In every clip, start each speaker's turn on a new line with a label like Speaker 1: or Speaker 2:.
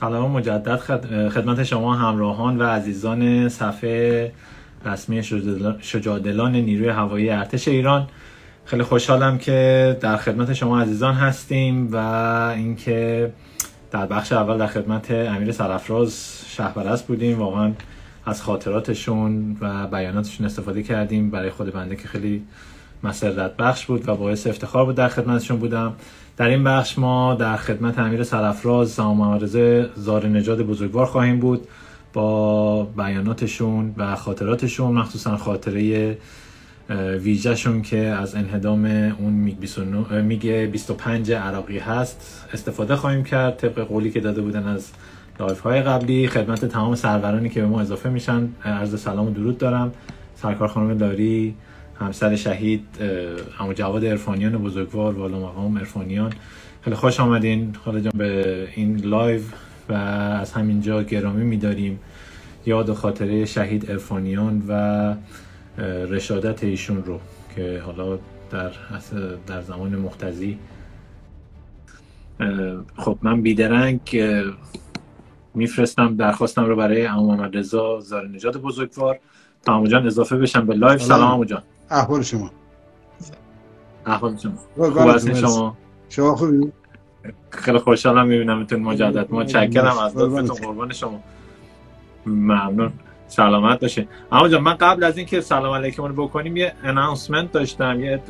Speaker 1: سلام مجدد خدمت شما همراهان و عزیزان صفحه رسمی شجادلان نیروی هوایی ارتش ایران. خیلی خوشحالم که در خدمت شما عزیزان هستیم و اینکه در بخش اول در خدمت امیر سرافراز شهبرست بودیم. واقعا از خاطراتشون و بیاناتشون استفاده کردیم. برای خود بنده که خیلی مسرت بخش بود و باعث افتخار بود در خدمتشون بودم. در این بخش ما در خدمت امیر سرافراز محمدرضا زارع نژاد بزرگوار خواهیم بود با بیاناتشون و خاطراتشون مخصوصا خاطره ویژهشون که از انهدام اون میگ 25 عراقی هست استفاده خواهیم کرد. طبق قولی که داده بودن از live های قبلی خدمت تمام سرورانی که به ما اضافه میشن عرض سلام و درود دارم. سرکار خانم داری همسر شهید اما جواد ارفانیان بزرگوار والا مقام ارفانیان خیلی خوش آمدین. خاله جان به این لایو و از همینجا گرامی میداریم. یاد و خاطره شهید ارفانیان و رشادت ایشون رو که حالا در در زمان مختزی. خب من بیدرنگ میفرستم درخواستم رو برای امام محمد رضا زار نجات بزرگوار. تا جان اضافه بشم به live. سلام عمو جان.
Speaker 2: احوال شما.
Speaker 1: احوال شما. خوب هستین شما؟
Speaker 2: شما خوبی؟
Speaker 1: خیلی خوشحالم میبینمتون مجدد. ما چاکرم از لطفتون قربان شما. ممنون. سلامت باشه عمو جان من قبل از اینکه سلام علیکم رو بکنیم یه announcement داشتم یه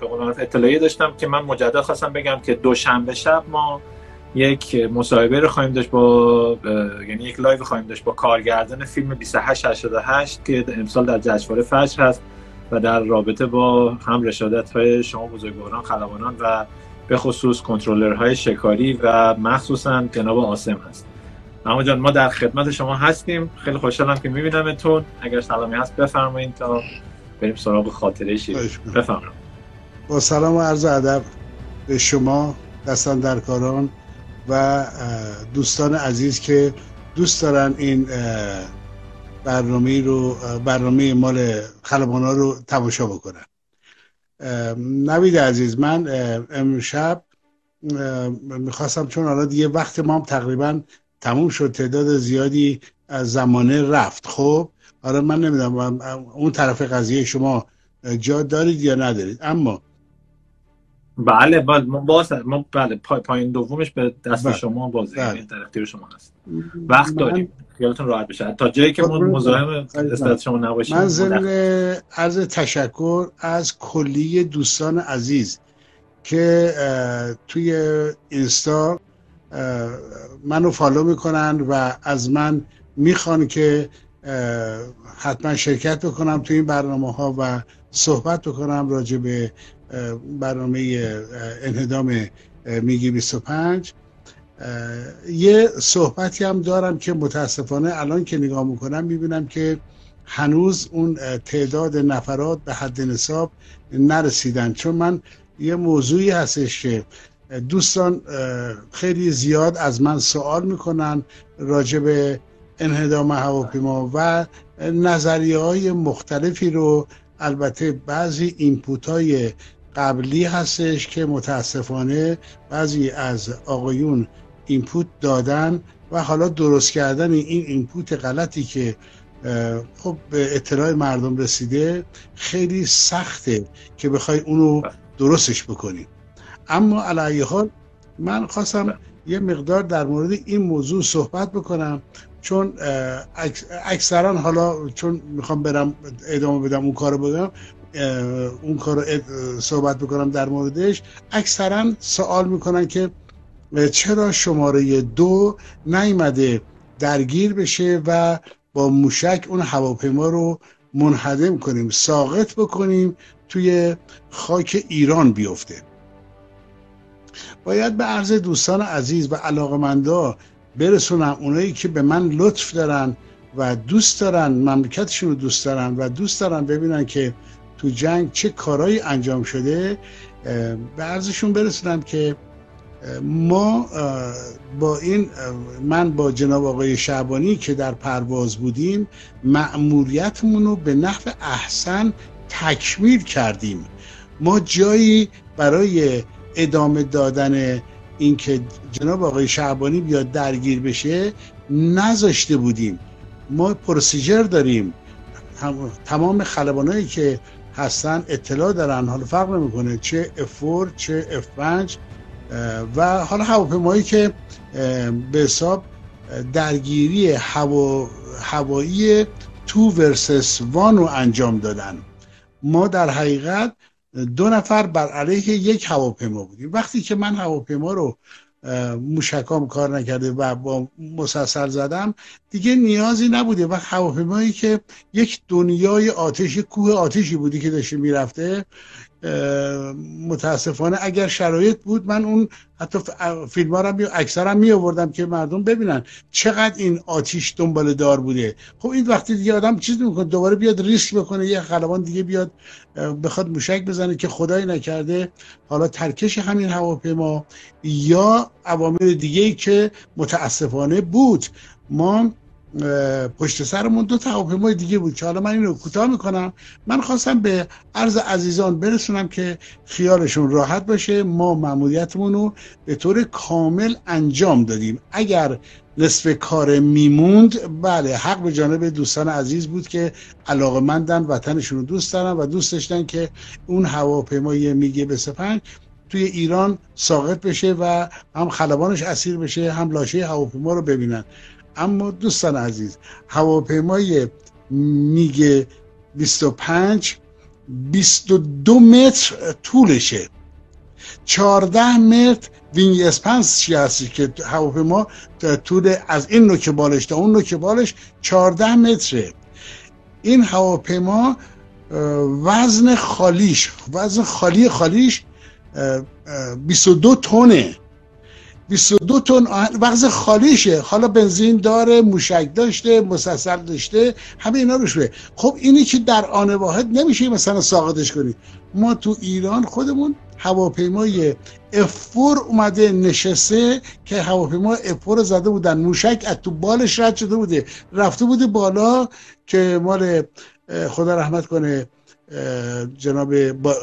Speaker 1: به قول اطلاعیه داشتم که من مجدد خواستم بگم که دوشنبه شب ما یک مصاحبه رو خواهیم داشت با یعنی یک live خواهیم داشت با کارگردان فیلم 2888 که امسال در جشنواره فجر هست. و در رابطه با هم رشادت های شما بزرگواران خلبانان و به خصوص های شکاری و مخصوصا جناب آسم هست. عمو جان ما در خدمت شما هستیم. خیلی خوشحالم که میبینمتون. اگر سلامی هست بفرمایید تا بریم سراغ خاطره شیر بفرمایید.
Speaker 2: با سلام و عرض ادب به شما دستان در کاران و دوستان عزیز که دوست دارن این برنامه رو برنامه مال خلبانا رو تماشا بکنن. نوید عزیز من امشب می‌خواستم چون حالا دیگه وقت ما هم تقریبا تموم شد تعداد زیادی از زمانه رفت. خب آره من نمی‌دونم اون طرف قضیه شما جا دارید یا ندارید. اما
Speaker 1: بله بله ما باز ما بله پای پایین دومش به دست بله. شما بازه بله. یعنی در اختیار شما هست. وقت داریم. خیالتون راحت بشه. تا جایی که خب، مزاحم استاد شما نباشیم
Speaker 2: من ضمن عرض تشکر از کلی دوستان عزیز که توی اینستا منو فالو می‌کنن و از من می‌خوان که حتما شرکت بکنم توی این برنامه ها و صحبت بکنم راجع به برنامه انهدام میگی 25 یه صحبتی هم دارم که متاسفانه الان که نگاه می‌کنم می‌بینم که هنوز اون تعداد نفرات به حد نصاب نرسیدن. چون من یه موضوعی هستش که دوستان خیلی زیاد از من سوال می‌کنن راجع به انهدام هواپیما و نظریه های مختلفی رو. البته بعضی input های قبلی هستش که متاسفانه بعضی از آقایون input دادن و حالا درست کردن این input غلطی که خب به اطلاع مردم رسیده خیلی سخته که بخوای اونو درستش بکنی. اما علیه حال من خواستم یه مقدار در مورد این موضوع صحبت بکنم چون اکثرا حالا چون می‌خوام برم ادامه بدم اون کارو بگم اون کار صحبت بکنم در موردش. اکثرا سوال می‌کنن که چرا شماره دو نیمده درگیر بشه و با موشک اون هواپیما رو منحدم کنیم ساقط بکنیم توی خاک ایران بیفته. باید به عرض دوستان عزیز و علاقمندا برسونم اونایی که به من لطف دارن و دوست دارن مملکتشون رو دوست دارن و دوست دارن ببینن که تو جنگ چه کارهایی انجام شده به عرضشون برسونم که ما با این من با جناب آقای شعبانی که در پرواز بودیم مأموریتمون رو به نحو احسن تکمیل کردیم. ما جایی برای ادامه دادن اینکه جناب آقای شعبانی بیاد درگیر بشه نذاشته بودیم. ما پروسیجر داریم. تمام خلبانایی که هستن. اطلاع دارن حالا فرق نمی‌کنه چه F4 چه F5 و حالا هواپیمایی که به حساب درگیری هوا هوایی تو ورسس وان رو انجام دادن. ما در حقیقت دو نفر بر علیه یک هواپیما بودیم. وقتی که من هواپیما رو موشکام کار نکرده و با مسلسل زدم دیگه نیازی نبوده. و هواپیمایی که یک دنیای آتش کوه آتشی بودی که داشته می‌رفته متاسفانه اگر شرایط بود من اون حتی فیلم ها رو اکثرا می آوردم که مردم ببینن چقدر این آتیش دنبال دار بوده. خب این وقتی دیگه آدم چیز می‌کنه دوباره بیاد ریسک بکنه یه خلبان دیگه بیاد بخواد موشک بزنه که خدایی نکرده. حالا ترکش همین هواپیما یا عوامل دیگه که متاسفانه بود. ما پشت سرمون دو هواپیمای دیگه بود که حالا من اینو کوتاه می‌کنم. من خواستم به عرض عزیزان برسونم که خیالشون راحت باشه. ما معمولیتمون رو به طور کامل انجام دادیم. اگر نصف کار میموند بله حق به جانب دوستان عزیز بود که علاقه مندن وطنشون رو دوست دارن و دوست داشتن که اون هواپیمای میگه به سپنج توی ایران ساقط بشه و هم خلبانش اسیر بشه هم لاشه هواپیما رو ببینن. اما دوستان عزیز هواپیمای میگه 25 22 متر طولشه. 14 متر wingspanس هستی که هواپیما طول از این نوک بالش تا اون نوک بالش 14 متره. این هواپیما وزن خالیش وزن خالی خالیش 22 تونه 22 تن وقت خالیشه. حالا بنزین داره موشک داشته مسلسل داشته همه اینا روشه خب اینی که در آن واحد نمیشه مثلا ساقطش کنی. ما تو ایران خودمون هواپیمای افور اومده نشسته که هواپیما افور زده بودن. موشک از تو بالش رد شده بوده. رفته بوده بالا که مال خدا رحمت کنه جناب با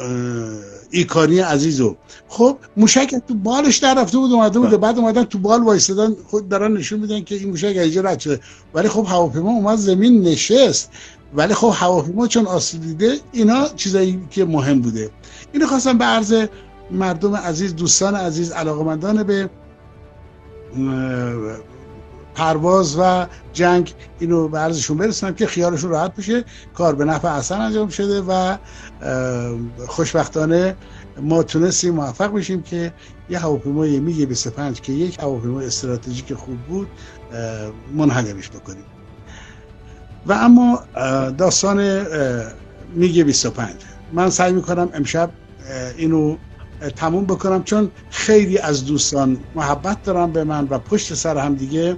Speaker 2: ایکانی عزیزو. خب موشک تو بالش در رفته بود اومده بوده بعد اومدن تو بال وایستادن خود دارن نشون میدن که این موشک اینجا رد شده. ولی خب هواپیما اومد زمین نشست. ولی خب هواپیما چون آسیب دیده اینا چیزایی که مهم بوده. اینو خواستم به عرض مردم عزیز دوستان عزیز علاقمندان به پرواز و جنگ اینو به عرضشون برسونم که خیالشون راحت بشه. کار به نفع اصلا انجام شده و خوشبختانه ما تونستیم موفق بشیم که یه هواپیمای میگه 25 که یک هواپیمای استراتژیک خوب بود منهدمش بکنیم. و اما داستان میگه 25 من سعی می‌کنم امشب اینو تموم بکنم چون خیلی از دوستان محبت دارن به من و پشت سر هم دیگه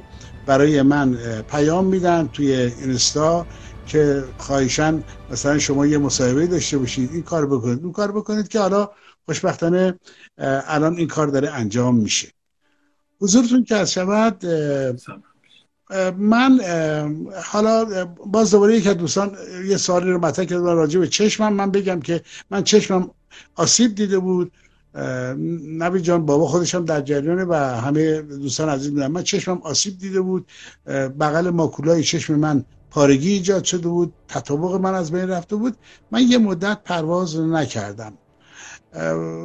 Speaker 2: برای من پیام میدن توی اینستا که خواهشن مثلا شما یه مصاحبه داشته باشید این کار بکنید اون کار بکنید که حالا خوشبختانه الان این کار داره انجام میشه. حضورتون که از شود من حالا باز دوباره یک دوستان یه سوالی رو مطرح کردن راجع به چشمم من بگم که من چشمم آسیب دیده بود. نبی جان بابا خودش هم در جریانه و همه دوستان عزیز می‌دونم من چشمم آسیب دیده بود. بغل ماکولای چشم من پارگی ایجاد شده بود. تطابق من از بین رفته بود. من یه مدت پرواز نکردم.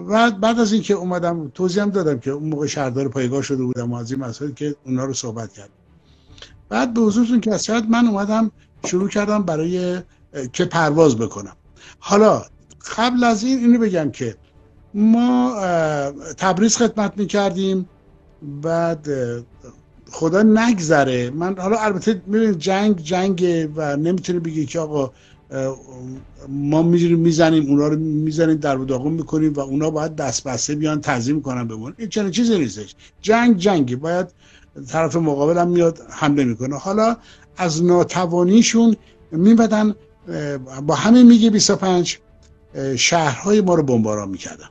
Speaker 2: و بعد از اینکه اومدم توضیح هم دادم که اون موقع شهردار پایگاه شده بودم و از این مسائل که اونا رو صحبت کردم. بعد به حضورتون که از من اومدم شروع کردم برای که پرواز بکنم. حالا قبل از این اینو بگم که ما تبریز خدمت می‌کردیم. بعد خدا نگذره. من حالا البته می‌بینید جنگ جنگ و نمی‌تونه بگی که آقا ما میریم می‌زنیم اونا رو می‌زنیم در داغون می‌کنیم و اونا باید دست بسته بیان تنظیم کنن بمون این چنین چیزی نیستش. جنگ جنگی باید طرف مقابل هم میاد حمله می‌کنه. حالا از ناتوانیشون میبدن با همه میگه 25 شهرهای ما رو بمباران می‌کردن.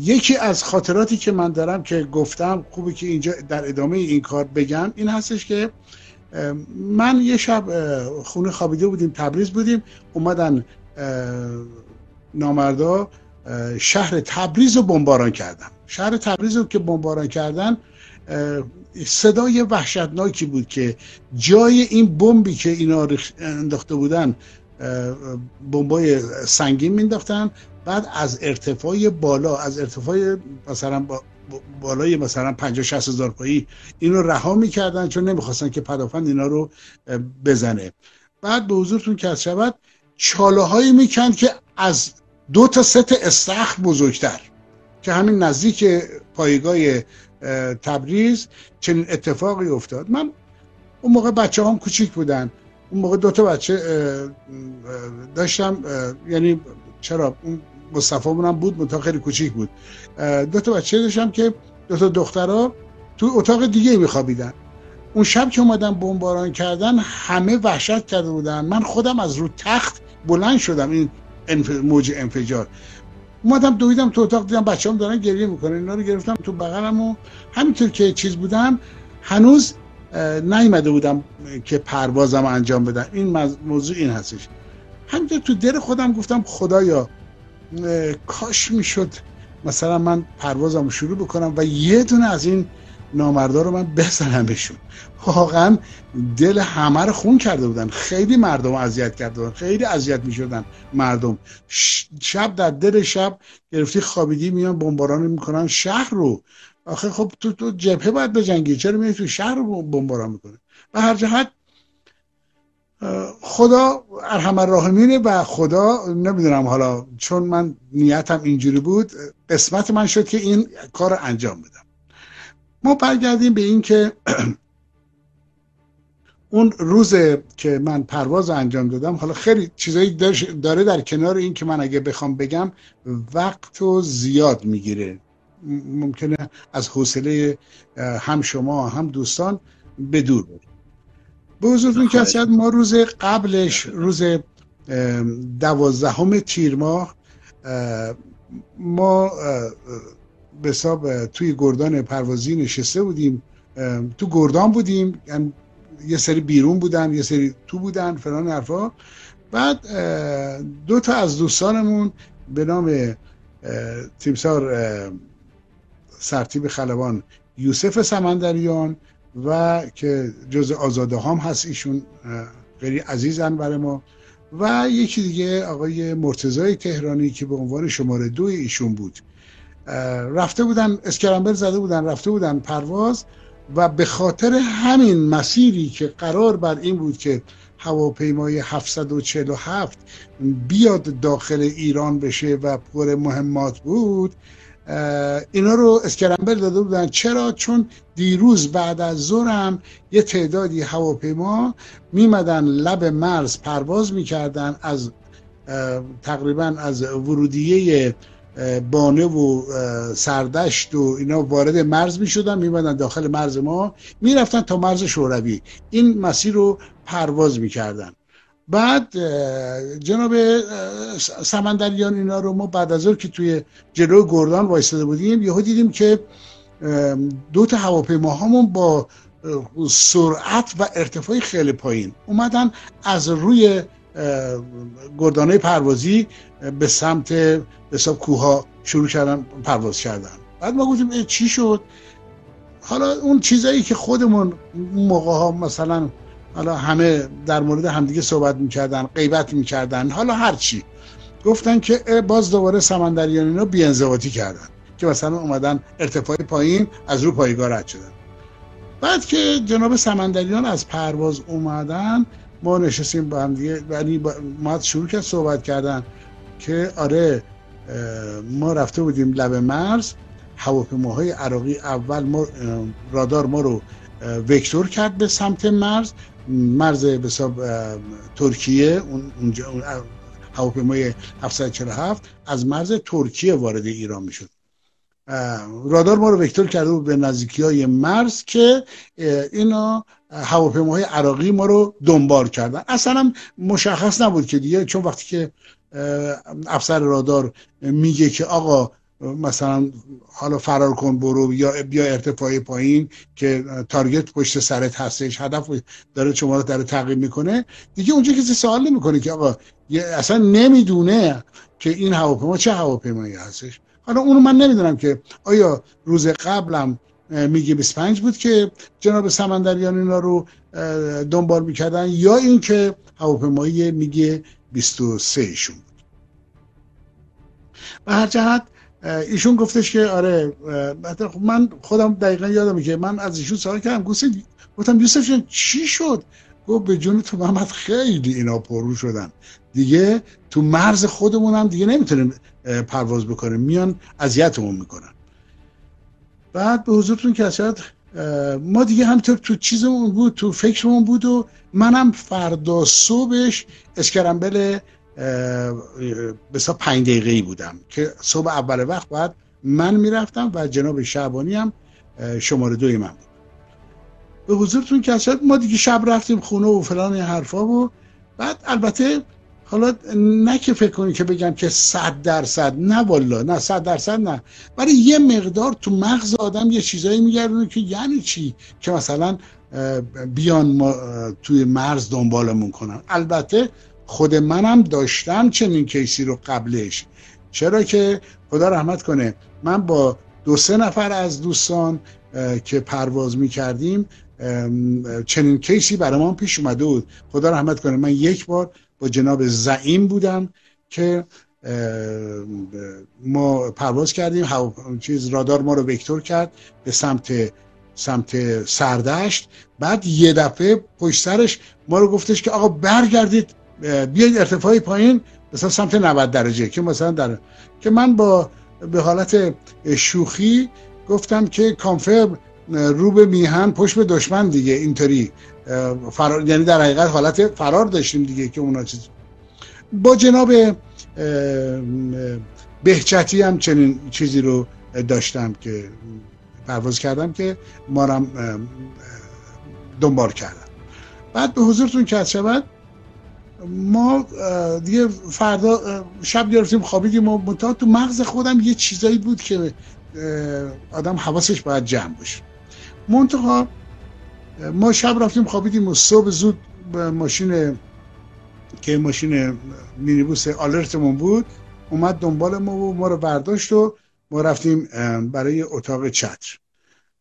Speaker 2: یکی از خاطراتی که من دارم که گفتم خوبه که اینجا در ادامه این کار بگم این هستش که من یه شب خونه خوابیده بودیم تبریز بودیم اومدن نامردا شهر تبریز رو بمباران کردن. شهر تبریز رو که بمباران کردن صدای وحشتناکی بود که جای این بمبی که اینا انداخته بودن بمبای سنگین مینداختن بعد از ارتفاع بالا از ارتفاع مثلا بالای مثلا 50 60 هزار پایی اینو رها می‌کردن چون نمی‌خواستن که پدافند اینا رو بزنه. بعد به حضورتون که شود چاله هایی می‌کند که از دو تا ست استخر بزرگتر که همین نزدیک پایگاه تبریز چنین اتفاقی افتاد. من اون موقع بچه هم کوچیک بودن. اون موقع دو تا بچه داشتم یعنی چرا؟ اون مصطفی هم بود منتها خیلی کوچیک بود. دو تا بچه داشتم که دو تا دخترها تو اتاق دیگه میخوابیدن. اون شب که اومدن بمباران کردن همه وحشت کرده بودن. من خودم از رو تخت بلند شدم این موج انفجار. اومدم دویدم تو اتاق دیدم بچه هم دارن گریه می‌کنن. اینا رو گرفتم تو بغلم و همینطور که چیز بودم هنوز نیومده بودم که پروازم انجام بدم. این موضوع این هستش. همینطور تو دل خودم گفتم خدایا کاش می‌شد مثلا من پروازم شروع بکنم و یه دونه از این نامردا رو من بزنم بهشون واقعا دل همه رو خون کرده بودن. خیلی مردم اذیت کرده بودن. خیلی اذیت می‌شدن مردم. شب در دل شب گرفتی خوابیدی میان بمباران می‌کنن. شهر رو. آخه خب تو تو جبهه باید بجنگی. چرا میای تو شهر رو بمباران می‌کنه و هر جهت خدا ارحم الراحمینه و خدا نمی‌دونم حالا چون من نیتم اینجوری بود قسمت من شد که این کار انجام بدم. ما برگردیم به این که اون روز که من پرواز انجام دادم حالا خیلی چیزایی داره در کنار این که من اگه بخوام بگم وقت و زیاد می‌گیره. ممکنه از حوصله هم شما هم دوستان به دور به حضورتون که ما روز قبلش روز دوازدهم تیر ماه ما به حساب توی گردان پروازی نشسته بودیم. تو گردان بودیم یعنی یه سری بیرون بودن یه سری تو بودن فلان حرفا. بعد دو تا از دوستانمون به نام تیمسار سرتیب خلبان یوسف سمندریان و که جز آزاده هم هست ایشون خیلی عزیزن برای ما. و یکی دیگه آقای مرتزای تهرانی که به عنوان شماره دو ایشون بود. رفته بودن اسکرامبل زده بودن رفته بودن پرواز و به خاطر همین مسیری که قرار بر این بود که هواپیمای 747 بیاد داخل ایران بشه و پر مهمات بود اینا رو اسکرامبل داده بودن. چرا؟ چون دیروز بعد از ظهر یه تعدادی هواپیما میمدن لب مرز پرواز می‌کردن از تقریبا از ورودیه بانه و سردشت و اینا وارد مرز می شدن داخل مرز ما می رفتن تا مرز شوروی. این مسیر رو پرواز می کردن بعد جناب سمندریان اینا رو ما بعد از که توی جلو گردان وایستاده بودیم یهو دیدیم که دو تا هواپیماهامون با سرعت و ارتفاع خیلی پایین اومدن از روی گردانه پروازی به سمت حساب کوها شروع کردن پرواز کردن. بعد ما گفتیم چی شد؟ حالا اون چیزایی که خودمون موقع ها مثلا حالا همه در مورد همدیگه صحبت می‌کردن غیبت می‌کردن حالا هر چی. گفتن که باز دوباره سمندریان اینا بیانضباطی کردن که مثلا اومدن ارتفاع پایین از رو پایگاه رد شدن. بعد که جناب سمندریان از پرواز اومدن ما نشستیم با هم دیگه یعنی ما شروع کرد صحبت کردن که آره ما رفته بودیم لب مرز هواپیماهای عراقی اول ما رادار ما رو وکتور کرد به سمت مرز مرز به حساب ترکیه اون اونجا هواپیمای 747 از مرز ترکیه وارد ایران می‌شد. رادار ما رو وکتور کرده بود به نزدیکی های مرز که اینا هواپیماهای عراقی ما رو دنبال کردن. اصلا مشخص نبود که دیگه چون وقتی که افسر رادار میگه که آقا مثلا حالا فرار کن برو یا بیا ارتفاع پایین که تارگت پشت سرت هستش هدف داره شما رو داره تعقیب می‌کنه. دیگه اونجا کسی سوال نمی‌کنه که آقا اصلا نمی‌دونه که این هواپیما چه هواپیمایی هستش. حالا اونو من نمی‌دونم که آیا روز قبلم میگه 25 بود که جناب سمندریان اینا رو دنبال می‌کردن یا اینکه هواپیمایی میگه 23 شون بود. به هر جهت ایشون گفتش که آره خب من خودم دقیقا یادمه که من از ایشون سوال کردم گفتم یوسف جان چی شد؟ گفت به جون تو محمد خیلی اینا پرو شدن. دیگه تو مرز خودمون هم دیگه نمی‌تونیم پرواز بکنیم. میان اذیتمون می‌کنن. بعد به حضورتون که شاید ما دیگه همینطور تو چیزمون بود تو فکرمون بود و منم فردا صبحش اسکرمبل بسا پنج دقیقه ای بودم که صبح اول وقت بعد من می‌رفتم و جناب شعبانی هم شماره دوی من بود. به حضورتون که ما دیگه شب رفتیم خونه و فلان این حرفا و بعد البته حالا نه که فکر کنی که بگم که صد درصد نه والا نه صد درصد نه. ولی یه مقدار تو مغز آدم یه چیزایی میگردونه که یعنی چی؟ که مثلا بیان ما توی مرز دنبالمون کنن. البته خود منم داشتم چنین کیسی رو قبلش. چرا که خدا رحمت کنه من با دو سه نفر از دوستان که پرواز می کردیم چنین کیسی برای ما پیش اومده بود. خدا رحمت کنه من یک بار با جناب زعیم بودم که ما پرواز کردیم چیز رادار ما رو وکتور کرد به سمت سمت سردشت. بعد یه دفعه پشت سرش ما رو گفتش که آقا برگردید بیاید ارتفاعی پایین مثلا سمت 90 درجه. که مثلا در که من با به حالت شوخی گفتم که کانفرم رو به میهن پشت به دشمن دیگه اینطوری. فرار یعنی در حقیقت حالت فرار داشتیم دیگه که اونا چیز با جناب بهچتی هم چنین چیزی رو داشتم که پرواز کردم که ما دنبال کردم. بعد به حضورتون که شود ما دیگه فردا شب گرفتیم خوابیدیم و منتها تو مغز خودم یه چیزایی بود که آدم حواسش باید جمع باشه. منتها ما شب رفتیم خوابیدیم و صبح زود ماشین که ماشین مینیبوس آلرتمون بود اومد دنبال ما و ما رو برداشت و ما رفتیم برای اتاق چتر.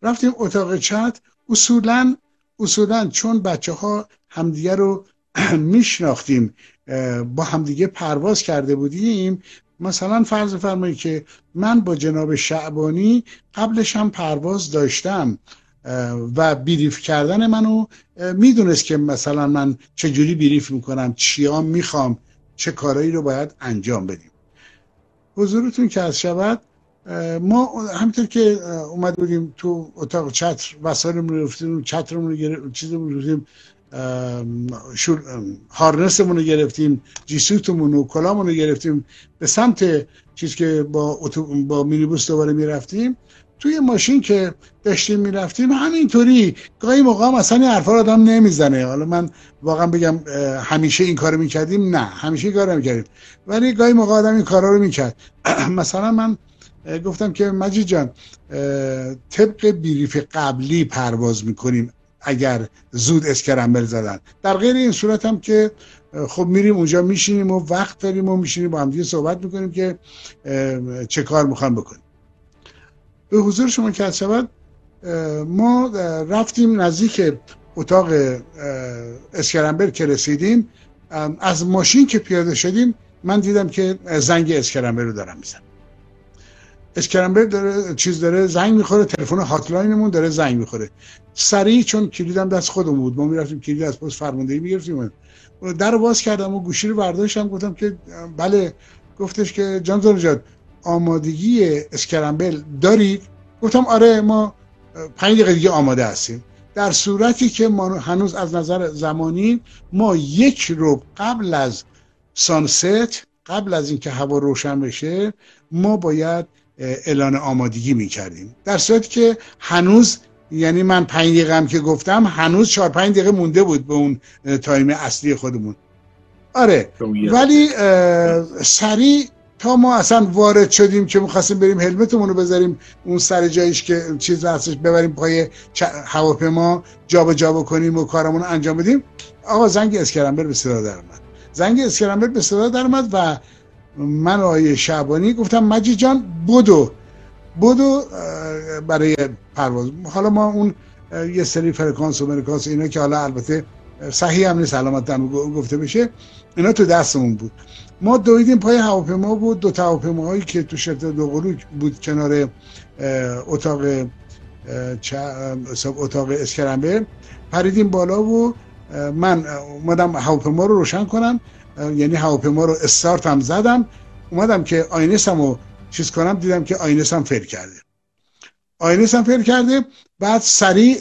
Speaker 2: رفتیم اتاق چتر اصولا اصولا چون بچه ها همدیگه رو میشناختیم با همدیگه پرواز کرده بودیم. مثلا فرض فرمایید که من با جناب شعبانی قبلش هم پرواز داشتم و بیریف کردن منو می‌دونست که مثلا من چجوری بیریف می‌کنم چیا می‌خوام چه کارایی رو باید انجام بدیم. حضورتون که از شود ما همینطور که اومد بودیم تو اتاق چتر وسایلمون رو رفتیم چترمون رو چیزمون رو هارنسمون رو گرفتیم جیسوتمون و کلامون رو گرفتیم. به سمت چیز که با, با مینیبوس دوباره می‌رفتیم توی ماشین که داشتیم می‌رفتیم همینطوری گاهی موقع هم اصلا این حرفا آدم نمی‌زنه. حالا من واقعا بگم همیشه این کارو می‌کردیم؟ نه همیشه این کارو می‌کردیم ولی گاهی موقع آدم این کارا رو می‌کرد. مثلا من گفتم که مجید جان طبق بیریف قبلی پرواز می‌کنیم. اگر زود scramble زدن. در غیر این صورت هم که خب میریم اونجا میشینیم و وقت داریم و میشینیم با هم صحبت می‌کنیم که چه کار می‌خوام بکنیم. به حضور شما که شود ما رفتیم نزدیک اتاق scramble که رسیدیم. از ماشین که پیاده شدیم من دیدم که زنگ scramble رو دارم میزنن scramble داره چیز داره زنگ می‌خوره تلفن hotline مون داره زنگ می‌خوره. سریع چون کلیدم دست خودمون بود. ما می‌رفتیم کلید از پست فرماندهی می‌گرفتیم. در باز کردم و گوشی رو برداشتم. گفتم که بله گفتش که جان جان آمادگی اسکرمبل دارید گفتم آره ما پنج دقیقه دیگه آماده هستیم. در صورتی که ما هنوز از نظر زمانی ما یک رو قبل از سانست قبل از اینکه هوا روشن بشه ما باید اعلان آمادگی می کردیم در صورتی که هنوز یعنی من پنج دقیقه هم که گفتم هنوز چهار پنج دقیقه مونده بود به اون time اصلی خودمون. آره ولی سریع تا ما اصلا وارد شدیم که می‌خواستیم بریم helmet مون رو بذاریم اون سر جایش که چیز هستش ببریم پای هواپیما جابجا جا بکنیم و کارمون رو انجام بدیم. آقا زنگ scramble به صدا در اومد. زنگ scramble به صدا در اومد و من آقای شعبانی گفتم مجید جان بدو. بدو برای پرواز. حالا ما اون یه سری فرکانس و مرکانس اینا که حالا البته صحیح هم نیست گفته بشه اینا تو دستمون بود. ما دویدیم پای هواپیما بود دو تا هواپیماهایی که تو شرط دو بود کنار اتاق اتاق اسکرمبه پریدیم بالا و من اومدم هواپیما رو روشن کنم. یعنی هواپیما رو استارت هم زدم. اومدم که آینسم رو چیز کنم دیدم که آینسم فیل کرده. آینسم فیل کرده بعد سریع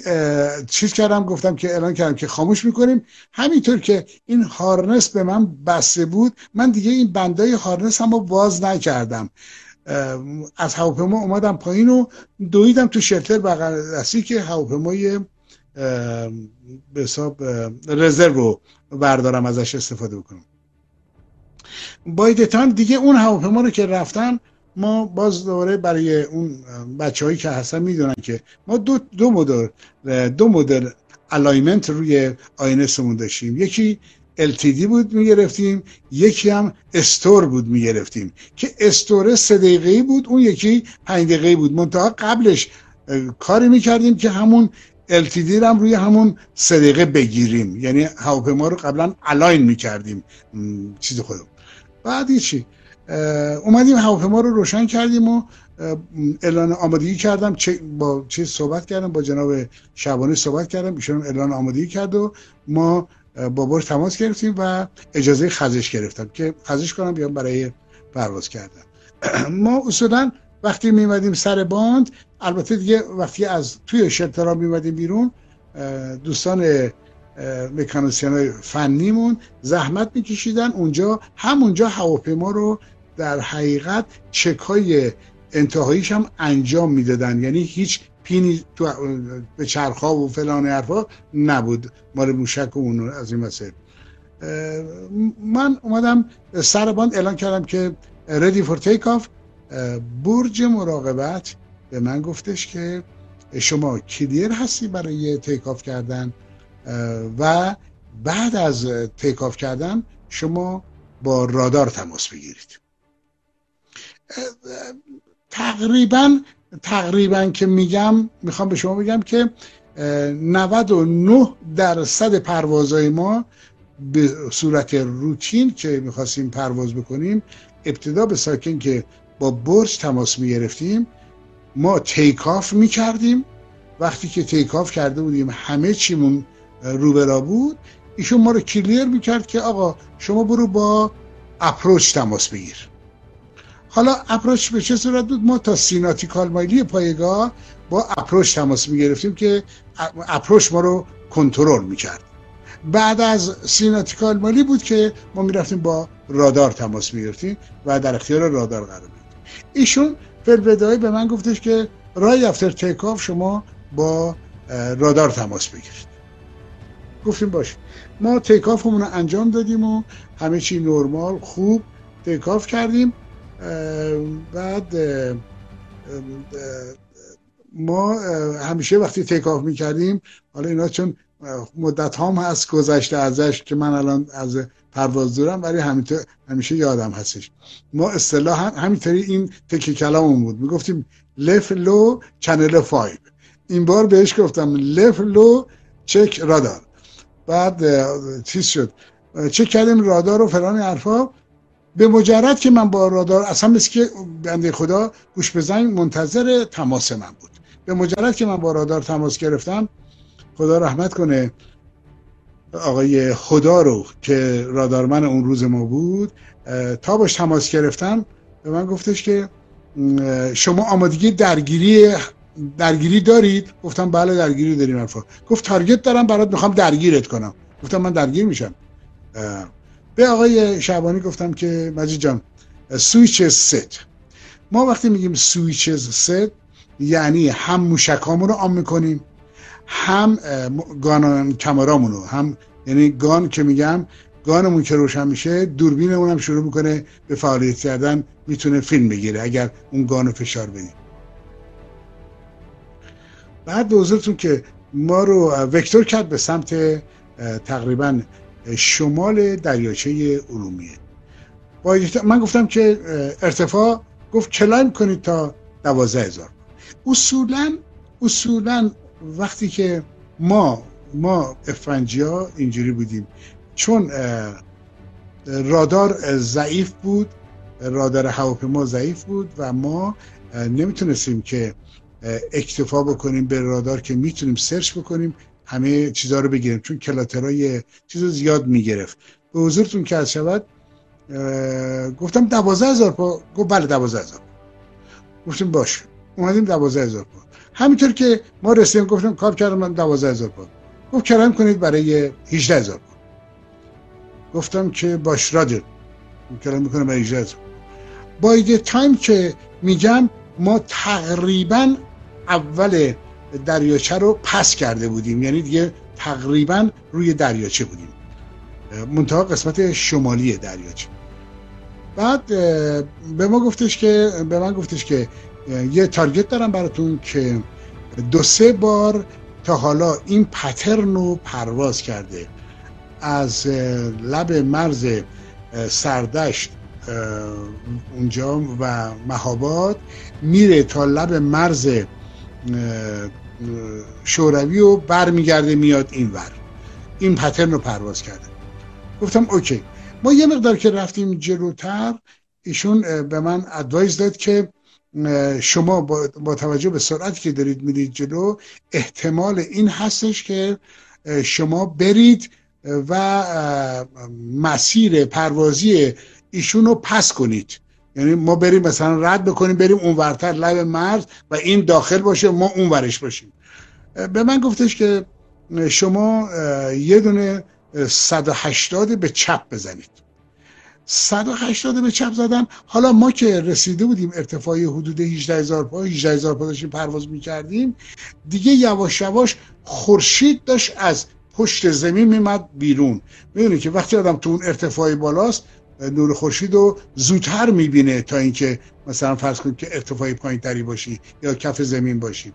Speaker 2: چیز کردم گفتم که اعلان کردم که خاموش می‌کنیم. همینطور که این هارنس به من بسته بود من دیگه این بندای هارنس هم رو باز نکردم. از هواپیما اومدم پایین و دویدم تو شلتر بغل دستی که هواپیمای به حساب رزرو رو بردارم ازش استفاده بکنم. بایدتان دیگه اون هواپیما رو که رفتم ما باز دوباره برای اون بچه هایی که هستن می‌دونن که ما دو, دو مدل دو مدل alignment روی INS مون داشتیم. یکی LTD بود می‌گرفتیم یکی هم store بود می‌گرفتیم. که store سه دقیقه بود اون یکی پنج دقیقه بود. منتها قبلش کاری می‌کردیم که همون LTD هم روی همون سه دقیقه بگیریم. یعنی هواپیما رو قبلا الاین می‌کردیم. چیز خودم بعد چی؟ اومدیم هواپیما رو روشن کردیم و اعلان آمادگی کردم. با چیز صحبت کردم؟ با جناب شبانه صحبت کردم. ایشون اعلان آمادگی کرد و ما با تماس گرفتیم و اجازه خزش گرفتم که خزش کنم بیام برای پرواز کردم ما اصولا وقتی میمدیم سر باند البته دیگه وقتی از توی شرطرا میمدیم بیرون دوستان مکانوسیان های فنیمون زحمت میکشیدن. اونجا همونجا هواپیما رو در حقیقت چک های انتهاییش هم انجام می‌دادن. یعنی هیچ پینی تو به چرخا و فلان حرفا نبود. مال موشک اون از این مسئله من اومدم سر باند اعلان کردم که ready for takeoff برج مراقبت به من گفتش که شما clear هستی برای takeoff کردن؟ و بعد از takeoff کردن شما با رادار تماس بگیرید. تقریبا تقریبا که میگم می‌خوام به شما بگم که 99 درصد پروازهای ما به صورت روتین که می‌خواستیم پرواز بکنیم ابتدا به ساکن که با برج تماس می‌گرفتیم ما takeoff می‌کردیم. وقتی که takeoff کرده بودیم همه چیمون روبرا بود ایشون ما رو clear می‌کرد که آقا شما برو با approach تماس بگیر. حالا approach به چه صورت بود؟ ما تا سی nautical mile ی پایگاه با approach تماس می‌گرفتیم که اپروچ ما رو کنترل می‌کرد. بعد از سیناتیکال مالی بود که ما می‌رفتیم با رادار تماس می‌گرفتیم و در اختیار رادار قرار میدیم ایشون فلبدایی به من گفتش که رای افتر تیکاف شما با رادار تماس بگیرید. گفتیم باش ما تیکافمون رو انجام دادیم و همه چی نرمال خوب تیکاف کردیم. بعد ما همیشه وقتی takeoff می‌کردیم حالا اینا چون مدت هم هست گذشته ازش که من الان از پرواز دورم ولی همیشه یادم هستش. ما اصطلاح هم همینطوری این تکیه کلاممون بود. می‌گفتیم left low channel five این بار بهش گفتم left low check radar بعد چیز شد. چک کردیم رادار و فلان حرفا. به مجرد که من با رادار اصلا مثل که بنده خدا گوش بزنگ منتظر تماس من بود. به مجرد که من با رادار تماس گرفتم خدا رحمت کنه آقای خدا رو که رادارمن اون روز ما بود تا باش تماس گرفتم به من گفتش که شما آمادگی درگیری درگیری دارید؟ گفتم بله درگیری داریم حرفا. گفت تارگت دارم برات می‌خوام درگیرت کنم. گفتم من درگیر میشم. به آقای شعبانی گفتم که مجید جان switch set ما وقتی میگیم switch set یعنی هم موشکامون رو on می‌کنیم هم gun camera مون رو هم یعنی gun که میگم gun مون که روشن میشه دوربینمون هم شروع می‌کنه به فعالیت کردن می‌تونه فیلم بگیره اگر اون gun و فشار بدیم. بعد به حضورتون که ما رو vector کرد به سمت تقریبا شمال دریاچه ارومیه. من گفتم که ارتفاع گفت کلایم کنید تا دوازه هزار؟ اصولا اصولا وقتی که ما ما افنجیا اینجوری بودیم. چون رادار ضعیف بود رادار هواپیما ضعیف بود و ما نمی‌تونستیم که اکتفا بکنیم به رادار که می‌تونیم سرچ بکنیم همه چیزها رو بگیریم. چون کلاترای چیز رو زیاد می‌گرفت. به حضورتون که از شود گفتم دوازه هزار پا گفت بله دوازه هزار گفتیم باش اومدیم دوازه هزار پا. همینطور که ما رسیدیم گفتم کار کردم من دوازه هزار پا. گفت کرم کنید برای 18 هزار پا. گفتم که باش رادیو کرم می‌کنم برای 18 هزار با تایم که میگم ما تقریبا اول دریاچه رو پس کرده بودیم. یعنی دیگه تقریبا روی دریاچه بودیم. منتها قسمت شمالی دریاچه. بعد به ما گفتش که به من گفتش که یه تارگت دارم براتون که دو سه بار تا حالا این پترن رو پرواز کرده. از لب مرز سردشت اونجا و مهاباد میره تا لب مرز شوروی و برمیگرده میاد این ور. این پترن رو پرواز کرده. گفتم اوکی. ما یه مقدار که رفتیم جلوتر ایشون به من ادوایز داد که شما با, توجه به سرعتی که دارید میرید جلو احتمال این هستش که شما برید و مسیر پروازی ایشون رو پس کنید. یعنی ما بریم مثلا رد بکنیم بریم اونورتر لب مرز و این داخل باشه ما اونورش باشیم. به من گفتش که شما یه دونه 180 به چپ بزنید. 180 به چپ زدن. حالا ما که رسیده بودیم ارتفاعی حدود 18 هزار پا 18 هزار پا داشتیم پرواز می‌کردیم دیگه یواش یواش خورشید داشت از پشت زمین میمد بیرون. می‌دونی که وقتی آدم تو اون ارتفاعی بالاست نور خورشید رو زودتر می‌بینه تا اینکه مثلا فرض کنید که ارتفاعی پایین تری باشی یا کف زمین باشی.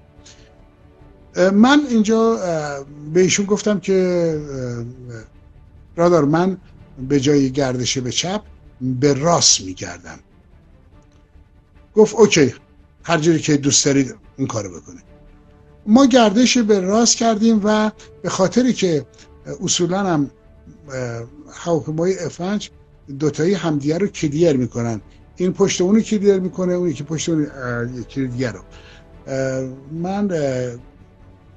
Speaker 2: من اینجا به ایشون گفتم که رادار من به جای گردش به چپ به راست میگردم. گفت اوکی هر جوری که دوست دارید اون کارو بکنید. ما گردش به راست کردیم و به خاطری که اصولا هم هواپیمای افنج دوتایی همدیگه رو کلیر می‌کنن. این پشت اونو کلیر می‌کنه اون یکی پشت اون دیگر رو. من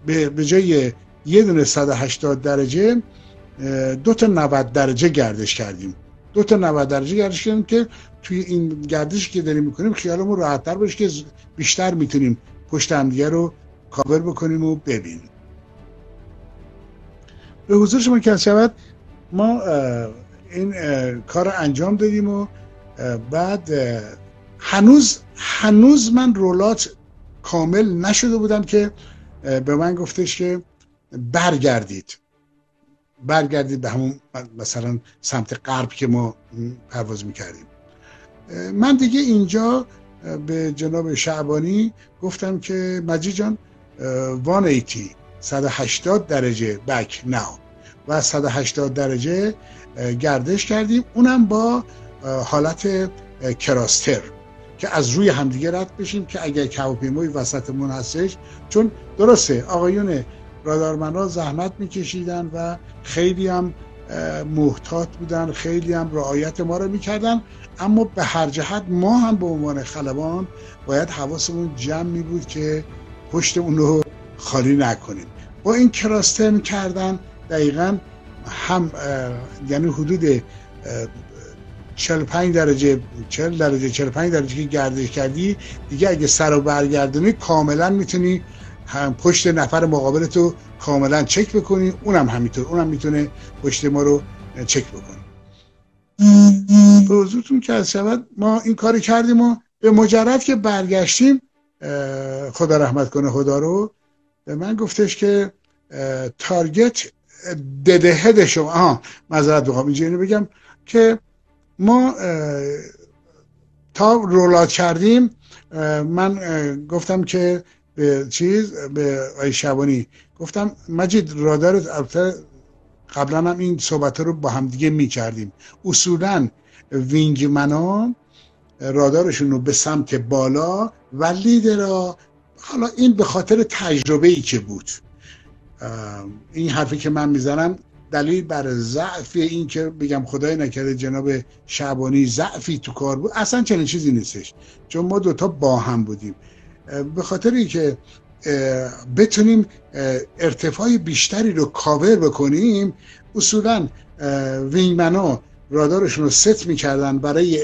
Speaker 2: به جای یه دونه 180 درجه دو تا 90 درجه گردش کردیم. دو تا 90 درجه گردش کردیم که توی این گردشی که داریم می‌کنیم خیالمون راحتتر باشه که بیشتر می‌تونیم پشت همدیگه رو کاور بکنیم و ببینیم. به حضور شما که شود ما این کار انجام دادیم و بعد هنوز هنوز من رولات کامل نشده بودم که به من گفتش که برگردید. برگردید به همون مثلا سمت غرب که ما پرواز می‌کردیم. من دیگه اینجا به جناب شعبانی گفتم که مجید جان 180 180 درجه بک ناو و 180 درجه گردش کردیم. اونم با حالت کراستر که از روی همدیگه رد بشیم که اگر هواپیمای وسطمون هستش چون درسته آقایون رادارمنها زحمت میکشیدن و خیلی هم محتاط بودن خیلی هم رعایت ما رو می‌کردن. اما به هر جهت ما هم به عنوان خلبان باید حواسمون جمع می بود که پشت اون رو خالی نکنیم. با این کراسترن کردن دقیقا هم یعنی حدود 45 درجه 40 درجه 45 درجه که گردش کردی دیگه اگه سر رو برگردونی کاملا می‌تونی هم پشت نفر مقابلتو کاملا چک بکنی. اونم همینطور. اونم می‌تونه پشت ما رو چک بکنی به حضورتون که از شود؟ ما این کاری کردیم و به مجرد که برگشتیم خدا رحمت کنه خدا رو به من گفتش که تارگت دده شما. آها مذارت بخوام اینجا اینو بگم که ما تا رولات کردیم من گفتم که به چیز به آی شبانی گفتم مجید رادار البته قبلا هم این صحبت رو با هم دیگه می کردیم اصولا وینگمنا رادارشون رو به سمت بالا و لیدرا حالا این به خاطر تجربه ای که بود. این حرفی که من می‌زنم دلیل بر ضعف این که بگم خدای نکرده جناب شعبانی ضعفی تو کار بود اصلا چنین چیزی نیستش. چون ما دوتا با هم بودیم. به خاطر که بتونیم ارتفاع بیشتری رو کاور بکنیم اصولا وینگمنا رادارشون رو ست می‌کردن برای